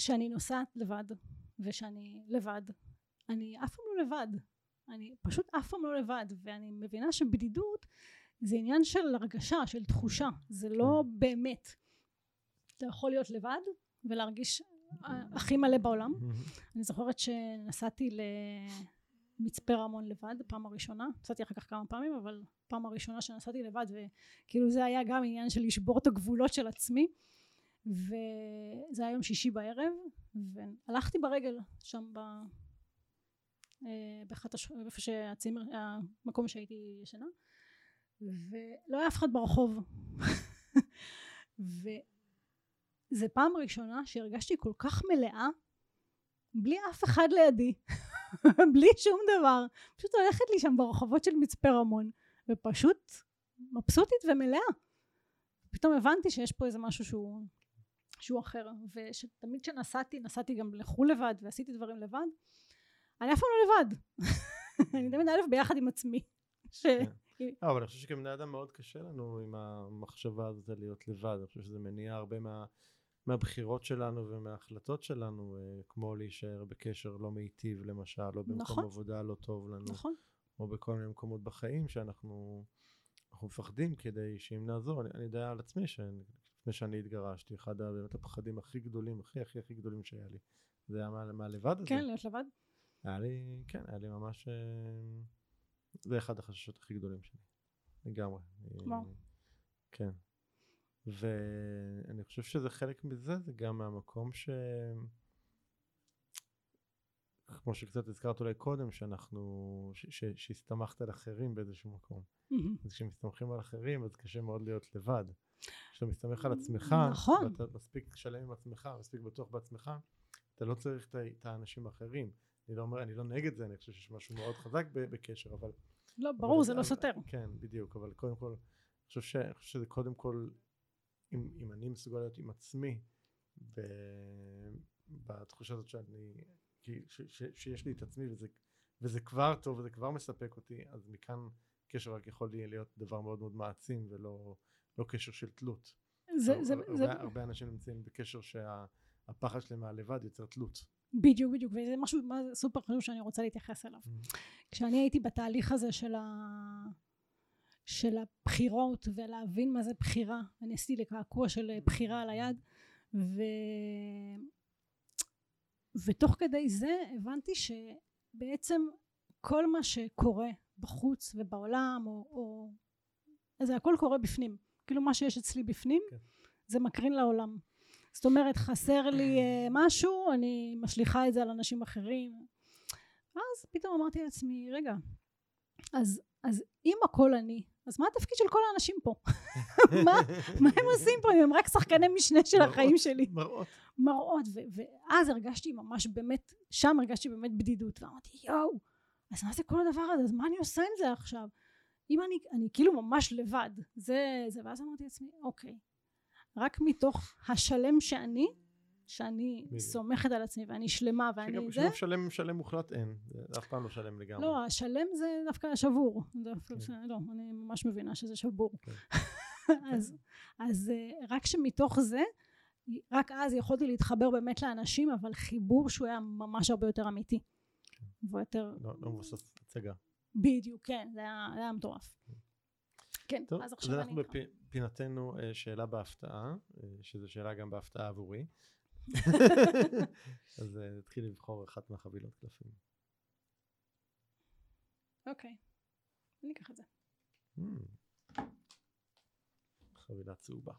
שאני נוסעת לבד ושאני לבד אני אף פעם לא לבד. אני פשוט אף פעם לא לבד ואני מבינה שבדידות זה עניין של הרגשה של תחושה. זה לא באמת. אתה יכול להיות לבד ולהרגיש אה, הכי מלא בעולם. אני זוכרת שנסעתי למצפה רמון לבד פעם הראשונה נסעתי אחר כך כמה פעמים אבל פעם הראשונה שנסעתי לבד וכאילו זה היה גם עניין של לשבור את הגבולות של עצמי וזה היה יום שישי בערב והלכתי ברגל שם ב... אה, באחת הש... איפה שהצימר המקום שהייתי ישנה ולא היה אף אחד ברחוב. וזה פעם ראשונה שהרגשתי כל כך מלאה בלי אף אחד לידי בלי שום דבר. פשוט הולכת לי שם ברחובות של מצפה רמון ופשוט מבסוטית ומלאה. פתאום הבנתי שיש פה איזה משהו שהוא שהוא אחר ושתמיד כשנסעתי נסעתי גם לחו"ל לבד ועשיתי דברים לבד אני אף פעם לא לבד. אני תמיד א' ביחד עם עצמי ש... אה, אבל אני חושב שכבני אדם מאוד קשה לנו עם המחשבה הזאת להיות לבד, אני חושב שזה מניע הרבה מה, מהבחירות שלנו ומההחלטות שלנו, אה, כמו להישאר בקשר לא מיטיב למשל, או במקום נכון. עבודה לא טוב לנו, נכון או בכל מיני מקומות בחיים שאנחנו אנחנו מפחדים כדי שאם נעזור, אני, אני יודע על עצמי שלפני שאני התגרשתי, אחד באמת הפחדים הכי גדולים, הכי הכי הכי גדולים שהיה לי, זה היה מה, מהלבד הזה. כן להיות לבד היה לי, כן, היה לי ממש... אה, זה אחד החששות הכי גדולים שלי. לגמרי. וואו. אה, כן. ואני חושב שזה חלק מזה, זה גם מהמקום ש... כמו שקצת הזכרת אולי קודם, שאנחנו... ש- ש- שהסתמכת על אחרים באיזשהו מקום. אז כשמסתמכים על אחרים, אז קשה מאוד להיות לבד. כשאתה מסתמך על עצמך, נכון. ואתה מספיק שלם עם עצמך, מספיק בטוח בעצמך, אתה לא צריך את האנשים האחרים. אני לא אומר, אני לא נגד זה, אני חושב שיש משהו מאוד חזק בקשר, אבל... לא אבל ברור זה אבל- לא סותר כן, בדיוק, אבל קודם כל, אני חושב, ש, אני חושב שזה קודם כל, אם, אם אני מסוגל להיות עם עצמי, ב, בתחושה הזאת שאני, כי, ש, ש, שיש לי את עצמי וזה, וזה כבר טוב וזה כבר מספק אותי, אז מכאן קשר רק יכול להיות דבר מאוד מאוד מעצים ולא לא קשר של תלות. זה, זה, הרבה, זה, הרבה אנשים נמצאים בקשר שהפחד שלהם מהלבד יוצר תלות. בדיוק בדיוק וזה משהו סופר חשוב שאני רוצה להתייחס אליו כשאני הייתי בתהליך הזה של, ה... של הבחירות ולהבין מה זה בחירה. אני עשיתי לקעקוע של בחירה על היד ו... ותוך כדי זה הבנתי שבעצם כל מה שקורה בחוץ ובעולם או, או... זה הכל קורה בפנים. כאילו מה שיש אצלי בפנים כן. זה מקרין לעולם. זאת אומרת חסר לי אה, משהו אני משליכה את זה על אנשים אחרים. ואז פתאום אמרתי לעצמי, רגע, אז, אז אם הכל אני, אז מה התפקיד של כל האנשים פה? מה, מה הם עושים פה אם הם רק שחקני משנה של מראות, החיים שלי? מראות. מראות, ואז הרגשתי ממש באמת, שם הרגשתי באמת בדידות, ואמרתי יואו, אז מה זה כל הדבר הזה, אז מה אני עושה עם זה עכשיו? אם אני, אני כאילו ממש לבד, זה, זה, ואז אמרתי לעצמי, אוקיי, רק מתוך השלם שאני, שאני. סומכת על עצמי ואני שלמה ואני שגם זה, שילוב שלם, שלם מוחלט אין, זה אף פעם לא שלם לגמרי. לא, השלם זה דווקא שבור, דווקא, כן. לא, אני ממש מבינה שזה שבור. כן. אז, אז אה, רק שמתוך זה, רק אז יכולתי להתחבר באמת לאנשים, אבל חיבור שהוא היה ממש הרבה יותר אמיתי. והוא יותר, לא, לא מבוסס הצגה. בדיוק, כן, זה היה, זה היה מטורף. כן, טוב, אז אז עכשיו אנחנו אני... בפינתנו אה, שאלה בהפתעה, אה, שזו שאלה גם בהפתעה עבורי. אז אה, נתחיל לבחור אחת מהחבילות קלפים. אוקיי, אני אקח את זה. Hmm. חבילה צהובה.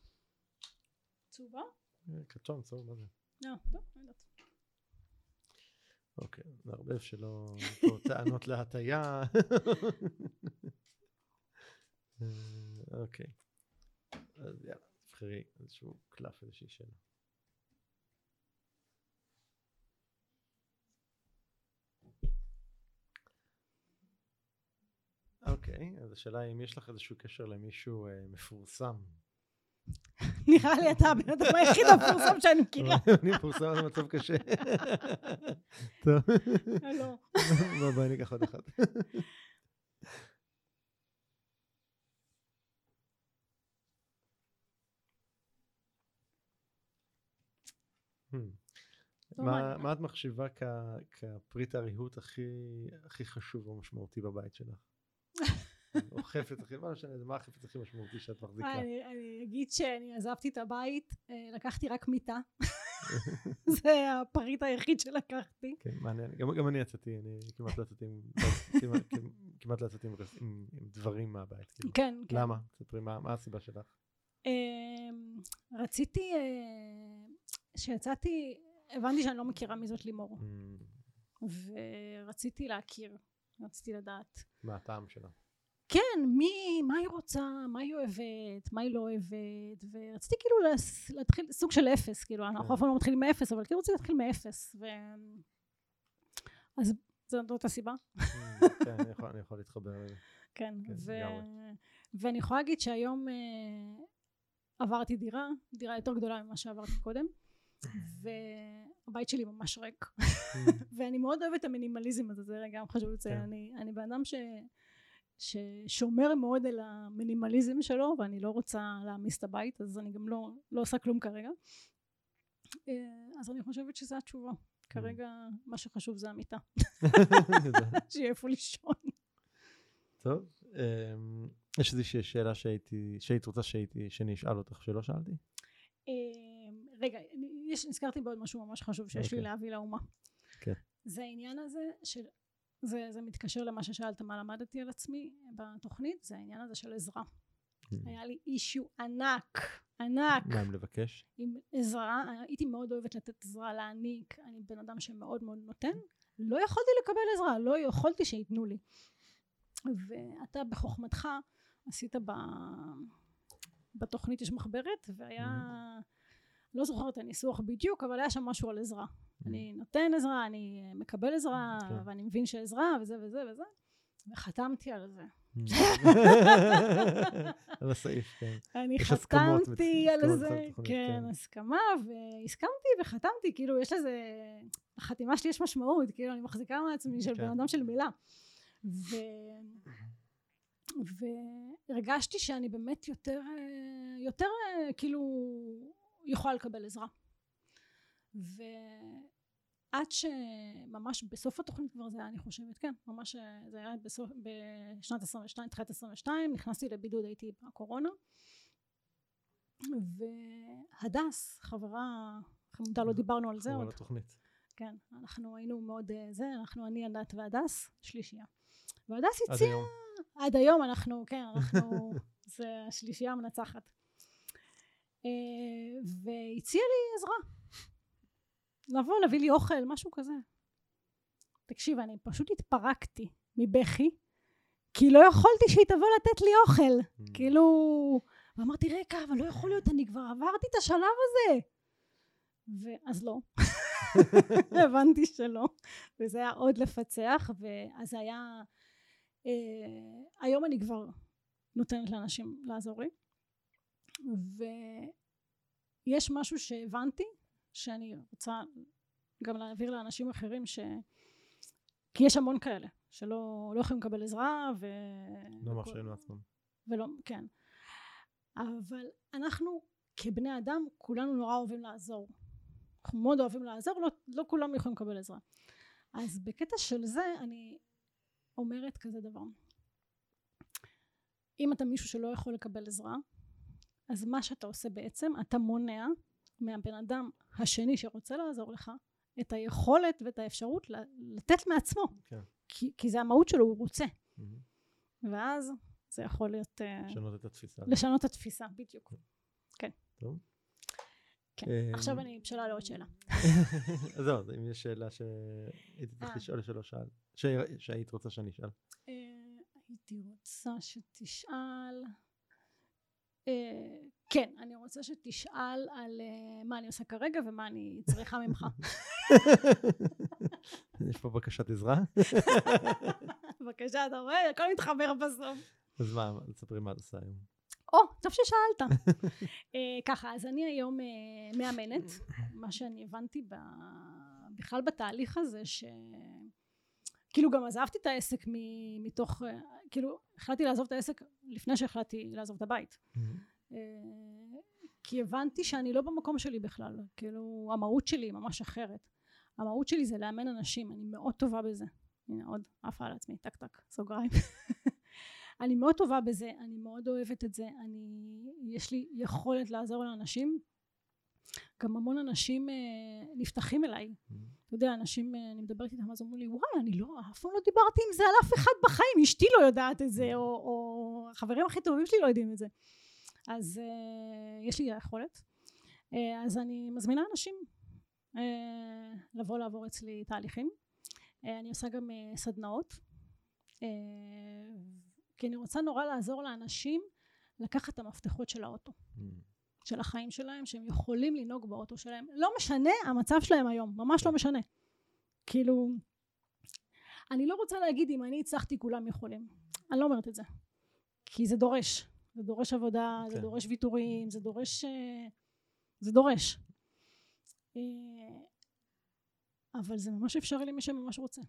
צהובה? אה, כתום, צהוב, מה זה? לא, טוב, לא יודעת. אוקיי, נערבב שלא פה טענות להטייה. אה, אוקיי. אז יאללה, תבחרי איזשהו קלף, איזושהי שאלה. אוקיי, אז השאלה היא אם יש לך איזשהו קשר למישהו אה, מפורסם. נראה לי אתה הבן אדם היחיד המפורסם שאני מכירה. אני מפורסם זה מצב קשה. טוב. לא. בוא בואי ניקח עוד אחת. Hmm. לא מה, את מחשיבה כפריט הריהוט הכי חשוב ומשמעותי בבית שלך? או חפץ הכי, מה משנה, מה החפץ הכי משמעותי שאת מחזיקה? אני, אני אגיד שאני עזבתי את הבית, אה, לקחתי רק מיטה. זה הפריט היחיד שלקחתי. כן, מעניין. גם, אני יצאתי, אני כמעט לא יצאתי עם, לא דברים מהבית. כאילו. כן, כן. למה? ספרי, מה, מה הסיבה שלך? אמ, רציתי, אה, כשיצאתי, הבנתי שאני לא מכירה מי זאת לימור, Hmm, ורציתי להכיר, רציתי לדעת. מה הטעם שלה? כן, מי, מה היא רוצה, מה היא אוהבת, מה היא לא אוהבת, ורציתי כאילו להתחיל סוג של אפס, כאילו, אנחנו כן. אף פעם לא מתחילים מאפס, אבל כאילו רציתי להתחיל מאפס, ו... אז זאת הסיבה, Hmm, כן, אני יכול, להתחבר. כן, כן. ואני יכולה להגיד שהיום אה, עברתי דירה, דירה יותר גדולה ממה שעברתי קודם, והבית שלי ממש ריק, Hmm, ואני מאוד אוהבת את המינימליזם הזה, זה גם חשוב לציין. אני, אני בן אדם ש... ששומר מאוד על המינימליזם שלו ואני לא רוצה להעמיס את הבית אז אני גם לא, לא עושה כלום כרגע אה, אז אני חושבת שזו התשובה כרגע מה שחשוב זה המיטה שיהיה איפה לישון טוב, אמ, יש איזושהי שאלה שהייתי, שהיית רוצה שהייתי, שאני אשאל אותך שלא שאלתי? אה, רגע יש, נזכרתי בעוד משהו ממש חשוב שיש לי אוקיי. להביא לאומה כן. זה העניין הזה של זה, זה מתקשר למה ששאלת מה למדתי על עצמי בתוכנית? זה העניין הזה של עזרה. היה לי אישיו ענק ענק. מה אם לבקש? עם עזרה, הייתי מאוד אוהבת לתת עזרה, להעניק, אני בן אדם שמאוד מאוד נותן, לא יכולתי לקבל עזרה, לא יכולתי שייתנו לי. ואתה בחוכמתך עשית ב... בתוכנית יש מחברת, והיה, לא זוכרת את הניסוח בדיוק, אבל היה שם משהו על עזרה. אני נותן עזרה, אני מקבל עזרה, כן. ואני מבין שעזרה, וזה וזה וזה, וחתמתי על זה. על הסעיף, כן. אני חתמתי על זה, כן, כן. הסכמה, והסכמתי וחתמתי, כאילו יש לזה, לחתימה שלי יש משמעות, כאילו אני מחזיקה מעצמי של כן. בן אדם של מילה. ו... והרגשתי שאני באמת יותר, יותר אה, כאילו יכולה לקבל עזרה. ועד שממש בסוף התוכנית כבר זה היה, אני חושבת, כן, ממש אה, זה היה בסוף, בשנת 22, תחילת 22, נכנסתי לבידוד, הייתי בקורונה. והדס, חברה חמודה, לא דיברנו על זה עוד, לתוכנית. כן, אנחנו היינו מאוד אה, זה, אנחנו, אני, ענת והדס, שלישייה. והדס עד הציעה, היום. עד היום אנחנו, כן, אנחנו, זה השלישייה המנצחת. אה, והציעה לי עזרה. לבוא, להביא לי אוכל, משהו כזה. תקשיב, אני פשוט התפרקתי מבכי, כי לא יכולתי שהיא תבוא לתת לי אוכל. Mm. כאילו, ואמרתי, רגע, אבל לא יכול להיות, אני כבר עברתי את השלב הזה. ואז לא. הבנתי שלא. וזה היה עוד לפצח, ואז היה... אה, היום אני כבר נותנת לאנשים לעזור לי. ויש משהו שהבנתי, שאני רוצה גם להעביר לאנשים אחרים, ש... כי יש המון כאלה, שלא לא יכולים לקבל עזרה, ו... לא מאפשרים לעצמם. ולא, כן. אבל אנחנו כבני אדם, כולנו נורא אוהבים לעזור. אנחנו מאוד אוהבים לעזור, לא, לא כולם יכולים לקבל עזרה. אז בקטע של זה, אני אומרת כזה דבר. אם אתה מישהו שלא יכול לקבל עזרה, אז מה שאתה עושה בעצם, אתה מונע מהבן אדם השני שרוצה לעזור לך, את היכולת ואת האפשרות לתת מעצמו. כן. כי, כי זה המהות שלו, הוא רוצה. מהמם. ואז זה יכול להיות... אה, לשנות את התפיסה. לשנות את התפיסה, בדיוק. טוב. כן. אה, עכשיו אני בשלה לעוד שאלה. אז זהו, אם יש שאלה שהייתי צריך אה. לשאול שלא שאל, שהיית רוצה שאני אשאל. הייתי רוצה שתשאל... אה, כן, אני רוצה שתשאל על אה, מה אני עושה כרגע ומה אני צריכה ממך. יש פה בקשת עזרה? בבקשה, אתה רואה? הכל מתחבר בסוף. אז מה, תספרי מה את עושה היום. או, טוב ששאלת. אה, ככה, אז אני היום מאמנת. מה שאני הבנתי בכלל בתהליך הזה, ש... כאילו גם עזבתי את העסק מ- מתוך, אה, כאילו החלטתי לעזוב את העסק לפני שהחלטתי לעזוב את הבית. אה, כי הבנתי שאני לא במקום שלי בכלל, כאילו המהות שלי היא ממש אחרת. המהות שלי זה לאמן אנשים, אני מאוד טובה בזה. הנה עוד עפה על עצמי, טק טק, סוגריים. אני מאוד טובה בזה, אני מאוד אוהבת את זה, אני, יש לי יכולת לעזור לאנשים. גם המון אנשים אה, נפתחים אליי. אתה יודע, אנשים, אה, אני מדברת איתם, אז אומרים לי, וואי, אני לא, אף פעם לא דיברתי עם זה על אף אחד בחיים, אשתי לא יודעת את זה, או, או החברים הכי טובים שלי לא יודעים את זה. אז אה, יש לי יכולת. אה, אז אני מזמינה אנשים אה, לבוא לעבור אצלי תהליכים. אה, אני עושה גם אה, סדנאות. אה, כי אני רוצה נורא לעזור לאנשים לקחת את המפתחות של האוטו. של החיים שלהם, שהם יכולים לנהוג באוטו שלהם. לא משנה המצב שלהם היום, ממש לא משנה. כאילו, אני לא רוצה להגיד אם אני הצלחתי כולם יכולים. אני לא אומרת את זה. כי זה דורש. זה דורש עבודה, זה כן. דורש ויתורים, זה דורש... אה, זה דורש. אה, אבל זה ממש אפשרי למי שממש רוצה.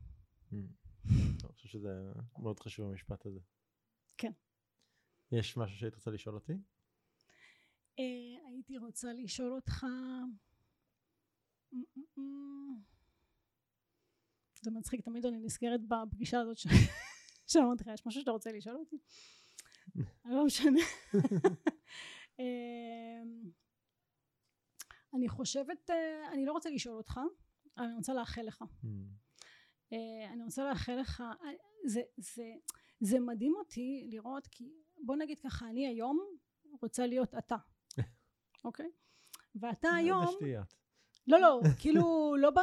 אני חושב שזה מאוד חשוב המשפט הזה. כן. יש משהו שהיית רוצה לשאול אותי? אה, הייתי רוצה לשאול אותך... זה מצחיק, תמיד אני נזכרת בפגישה הזאת שאמרתי לך, יש משהו שאתה רוצה לשאול אותי? לא משנה. אה, אני חושבת, אה, אני לא רוצה לשאול אותך, אבל אני רוצה לאחל לך. אה, אני רוצה לאחל לך, זה, זה, זה מדהים אותי לראות, כי בוא נגיד ככה, אני היום רוצה להיות אתה, אוקיי? ואתה היום, את. לא לא, כאילו לא ב...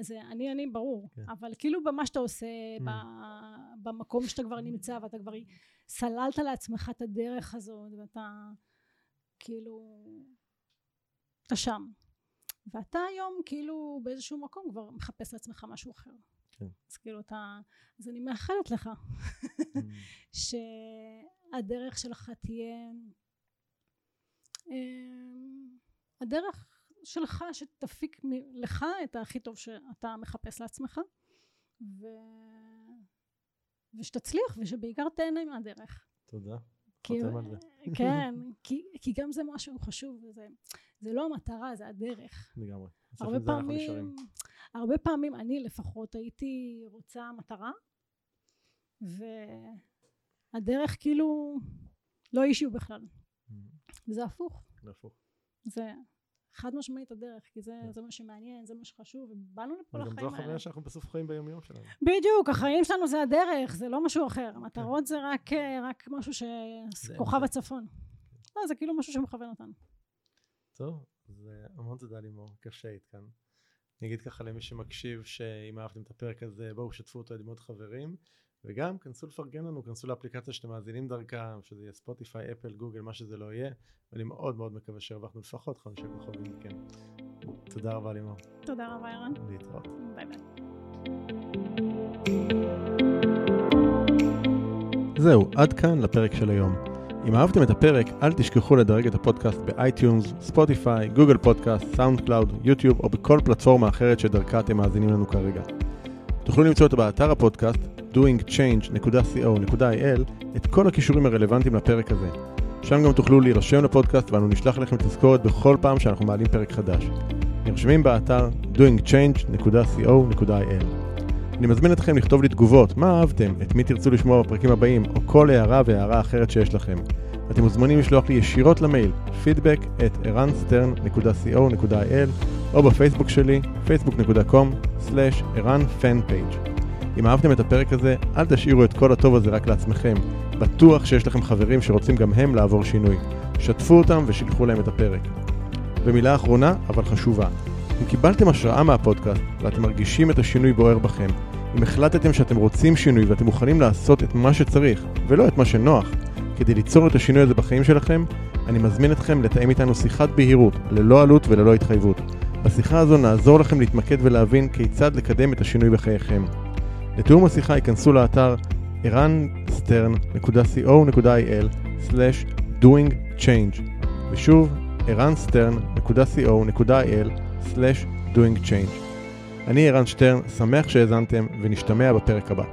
זה, אני אני ברור, כן. אבל כאילו במה שאתה עושה, Mm. ב- במקום שאתה כבר נמצא ואתה כבר סללת לעצמך את הדרך הזאת ואתה כאילו, אתה שם. ואתה היום כאילו באיזשהו מקום כבר מחפש לעצמך משהו אחר. כן. אז כאילו אתה, אז אני מאחלת לך שהדרך שלך תהיה הדרך שלך שתפיק לך את הכי טוב שאתה מחפש לעצמך ו... ושתצליח ושבעיקר תהנה מהדרך. תודה. כי-. כן, כי, כי גם זה משהו חשוב, זה, זה לא המטרה, זה הדרך. לגמרי. הרבה. פעמים, הרבה פעמים אני לפחות הייתי רוצה מטרה והדרך כאילו לא אישיו בכלל. וזה הפוך. זה הפוך. זה חד משמעית הדרך, כי זה, כן. זה מה שמעניין, זה מה שחשוב, ובאנו לפה וגם זו לחיים האלה. החוויה שאנחנו בסוף חיים ביום יום שלנו. בדיוק, החיים שלנו זה הדרך, זה לא משהו אחר. המטרות זה רק, אה, רק משהו ש... זה- כוכב זה- הצפון. לא, זה כאילו משהו שמכוון אותנו. טוב, אז אה, המון תודה לימור, כיף שהיית כאן. אני אגיד ככה למי שמקשיב, שאם אהבתם את הפרק הזה, בואו שתפו אותו עם עוד חברים. וגם כנסו לפרגן לנו, כנסו לאפליקציה שאתם מאזינים דרכה, שזה יהיה ספוטיפיי, אפל, גוגל, מה שזה לא יהיה. ואני מאוד מאוד מקווה שהרווחנו לפחות חמישה כוכבים מכם. תודה רבה לימור. תודה רבה ערן. להתראות. ביי ביי. זהו, עד כאן לפרק של היום. אם אהבתם את הפרק, אל תשכחו לדרג את הפודקאסט באייטיונס, ספוטיפיי, גוגל פודקאסט, סאונד קלאוד, יוטיוב או בכל פלטפורמה אחרת שדרכה אתם מאזינים לנו כרגע. תוכלו למצוא אותו באתר הפודקאסט doingchange.co.il את כל הכישורים הרלוונטיים לפרק הזה. שם גם תוכלו להירשם לפודקאסט ואנו נשלח לכם תזכורת בכל פעם שאנחנו מעלים פרק חדש. נרשמים באתר doingchange.co.il אני מזמין אתכם לכתוב לי תגובות, מה אהבתם, את מי תרצו לשמוע בפרקים הבאים, או כל הערה והערה אחרת שיש לכם. אתם מוזמנים לשלוח לי ישירות למייל feedback at ערנסטרן.co.il או בפייסבוק שלי facebook.com/ערנfanpage. אם אהבתם את הפרק הזה, אל תשאירו את כל הטוב הזה רק לעצמכם. בטוח שיש לכם חברים שרוצים גם הם לעבור שינוי. שתפו אותם ושילחו להם את הפרק. ומילה אחרונה, אבל חשובה. אם קיבלתם השראה מהפודקאסט ואתם מרגישים את השינוי בוער בכם, אם החלטתם שאתם רוצים שינוי ואתם מוכנים לעשות את מה שצריך ולא את מה שנוח, כדי ליצור את השינוי הזה בחיים שלכם, אני מזמין אתכם לתאם איתנו שיחת בהירות, ללא עלות וללא התחייבות. בשיחה הזו נעזור לכם להתמקד ולהבין כיצד לקדם את השינוי בחייכם. לתיאום השיחה ייכנסו לאתר ערנסטרן.co.il/doingchange ושוב, ערנסטרן.co.il/doingchange. אני ערן שטרן, שמח שהאזנתם ונשתמע בפרק הבא.